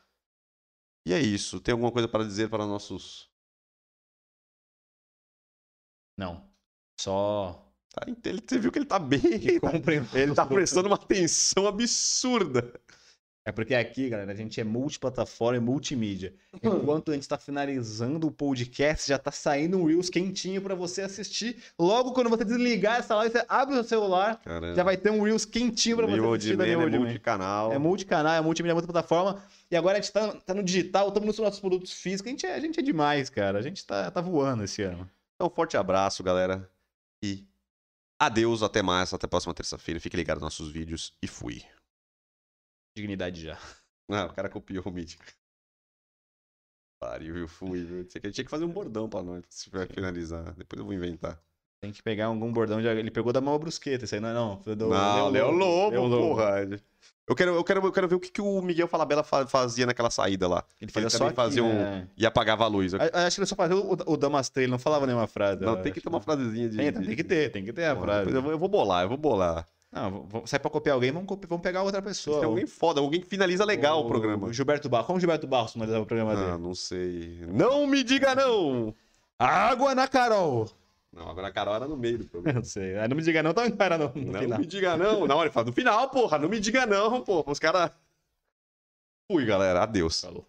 E é isso. Tem alguma coisa para dizer para nossos. Não. Só Tá, ele, você viu que ele tá bem. que comprem. Ele tá prestando uma atenção absurda. É porque aqui, galera, a gente é multiplataforma e multimídia. Enquanto a gente tá finalizando o podcast, já tá saindo um Reels quentinho pra você assistir. Logo quando você desligar essa live, você abre o seu celular, Caramba. já vai ter um Reels quentinho pra você assistir Man é multicanal. É multicanal, é multimídia, é multiplataforma. E agora a gente tá, tá no digital, estamos nos nossos produtos físicos. A gente, é, a gente é demais, cara. A gente tá, tá voando esse ano. Então, forte abraço, galera. E adeus, até mais, até a próxima terça-feira. Fique ligado nos nossos vídeos e fui. Dignidade já. Ah, o cara copiou o mítico. Pariu, eu fui, viu? Tinha que- fazer um bordão pra nós, se vai finalizar. Depois eu vou inventar. Tem que pegar algum bordão de. Ele pegou da mão brusqueta, isso aí não é não. Do Não, Leão Lobo, Lobo. porra. Eu quero, eu, quero, eu quero ver o que, que o Miguel Falabella fa- fazia naquela saída lá. Ele Ele fazia só também aqui, fazia um. né? E apagava a luz. A- Acho que ele só fazia o, o Damastê, ele não falava nenhuma frase. Não, eu tem que ter uma frasezinha de. Tem, tem que ter, tem que ter a Porra, frase. Eu vou, eu vou bolar, eu vou bolar. Não, sai pra copiar alguém, vamos, copi- vamos pegar outra pessoa. tem alguém foda, alguém que finaliza legal o, programa. O Gilberto Barros. Como o Gilberto Barros finalizava o programa Ah, dele? não sei. Não me diga não! Água na Carol! Não, agora a Carol era no meio do programa. Não sei. Ah, Não me diga não, tá cara no, no Não final. me diga não. Não, ele fala no final, porra. Não me diga não, porra. Os caras. Fui, galera. Adeus. Falou.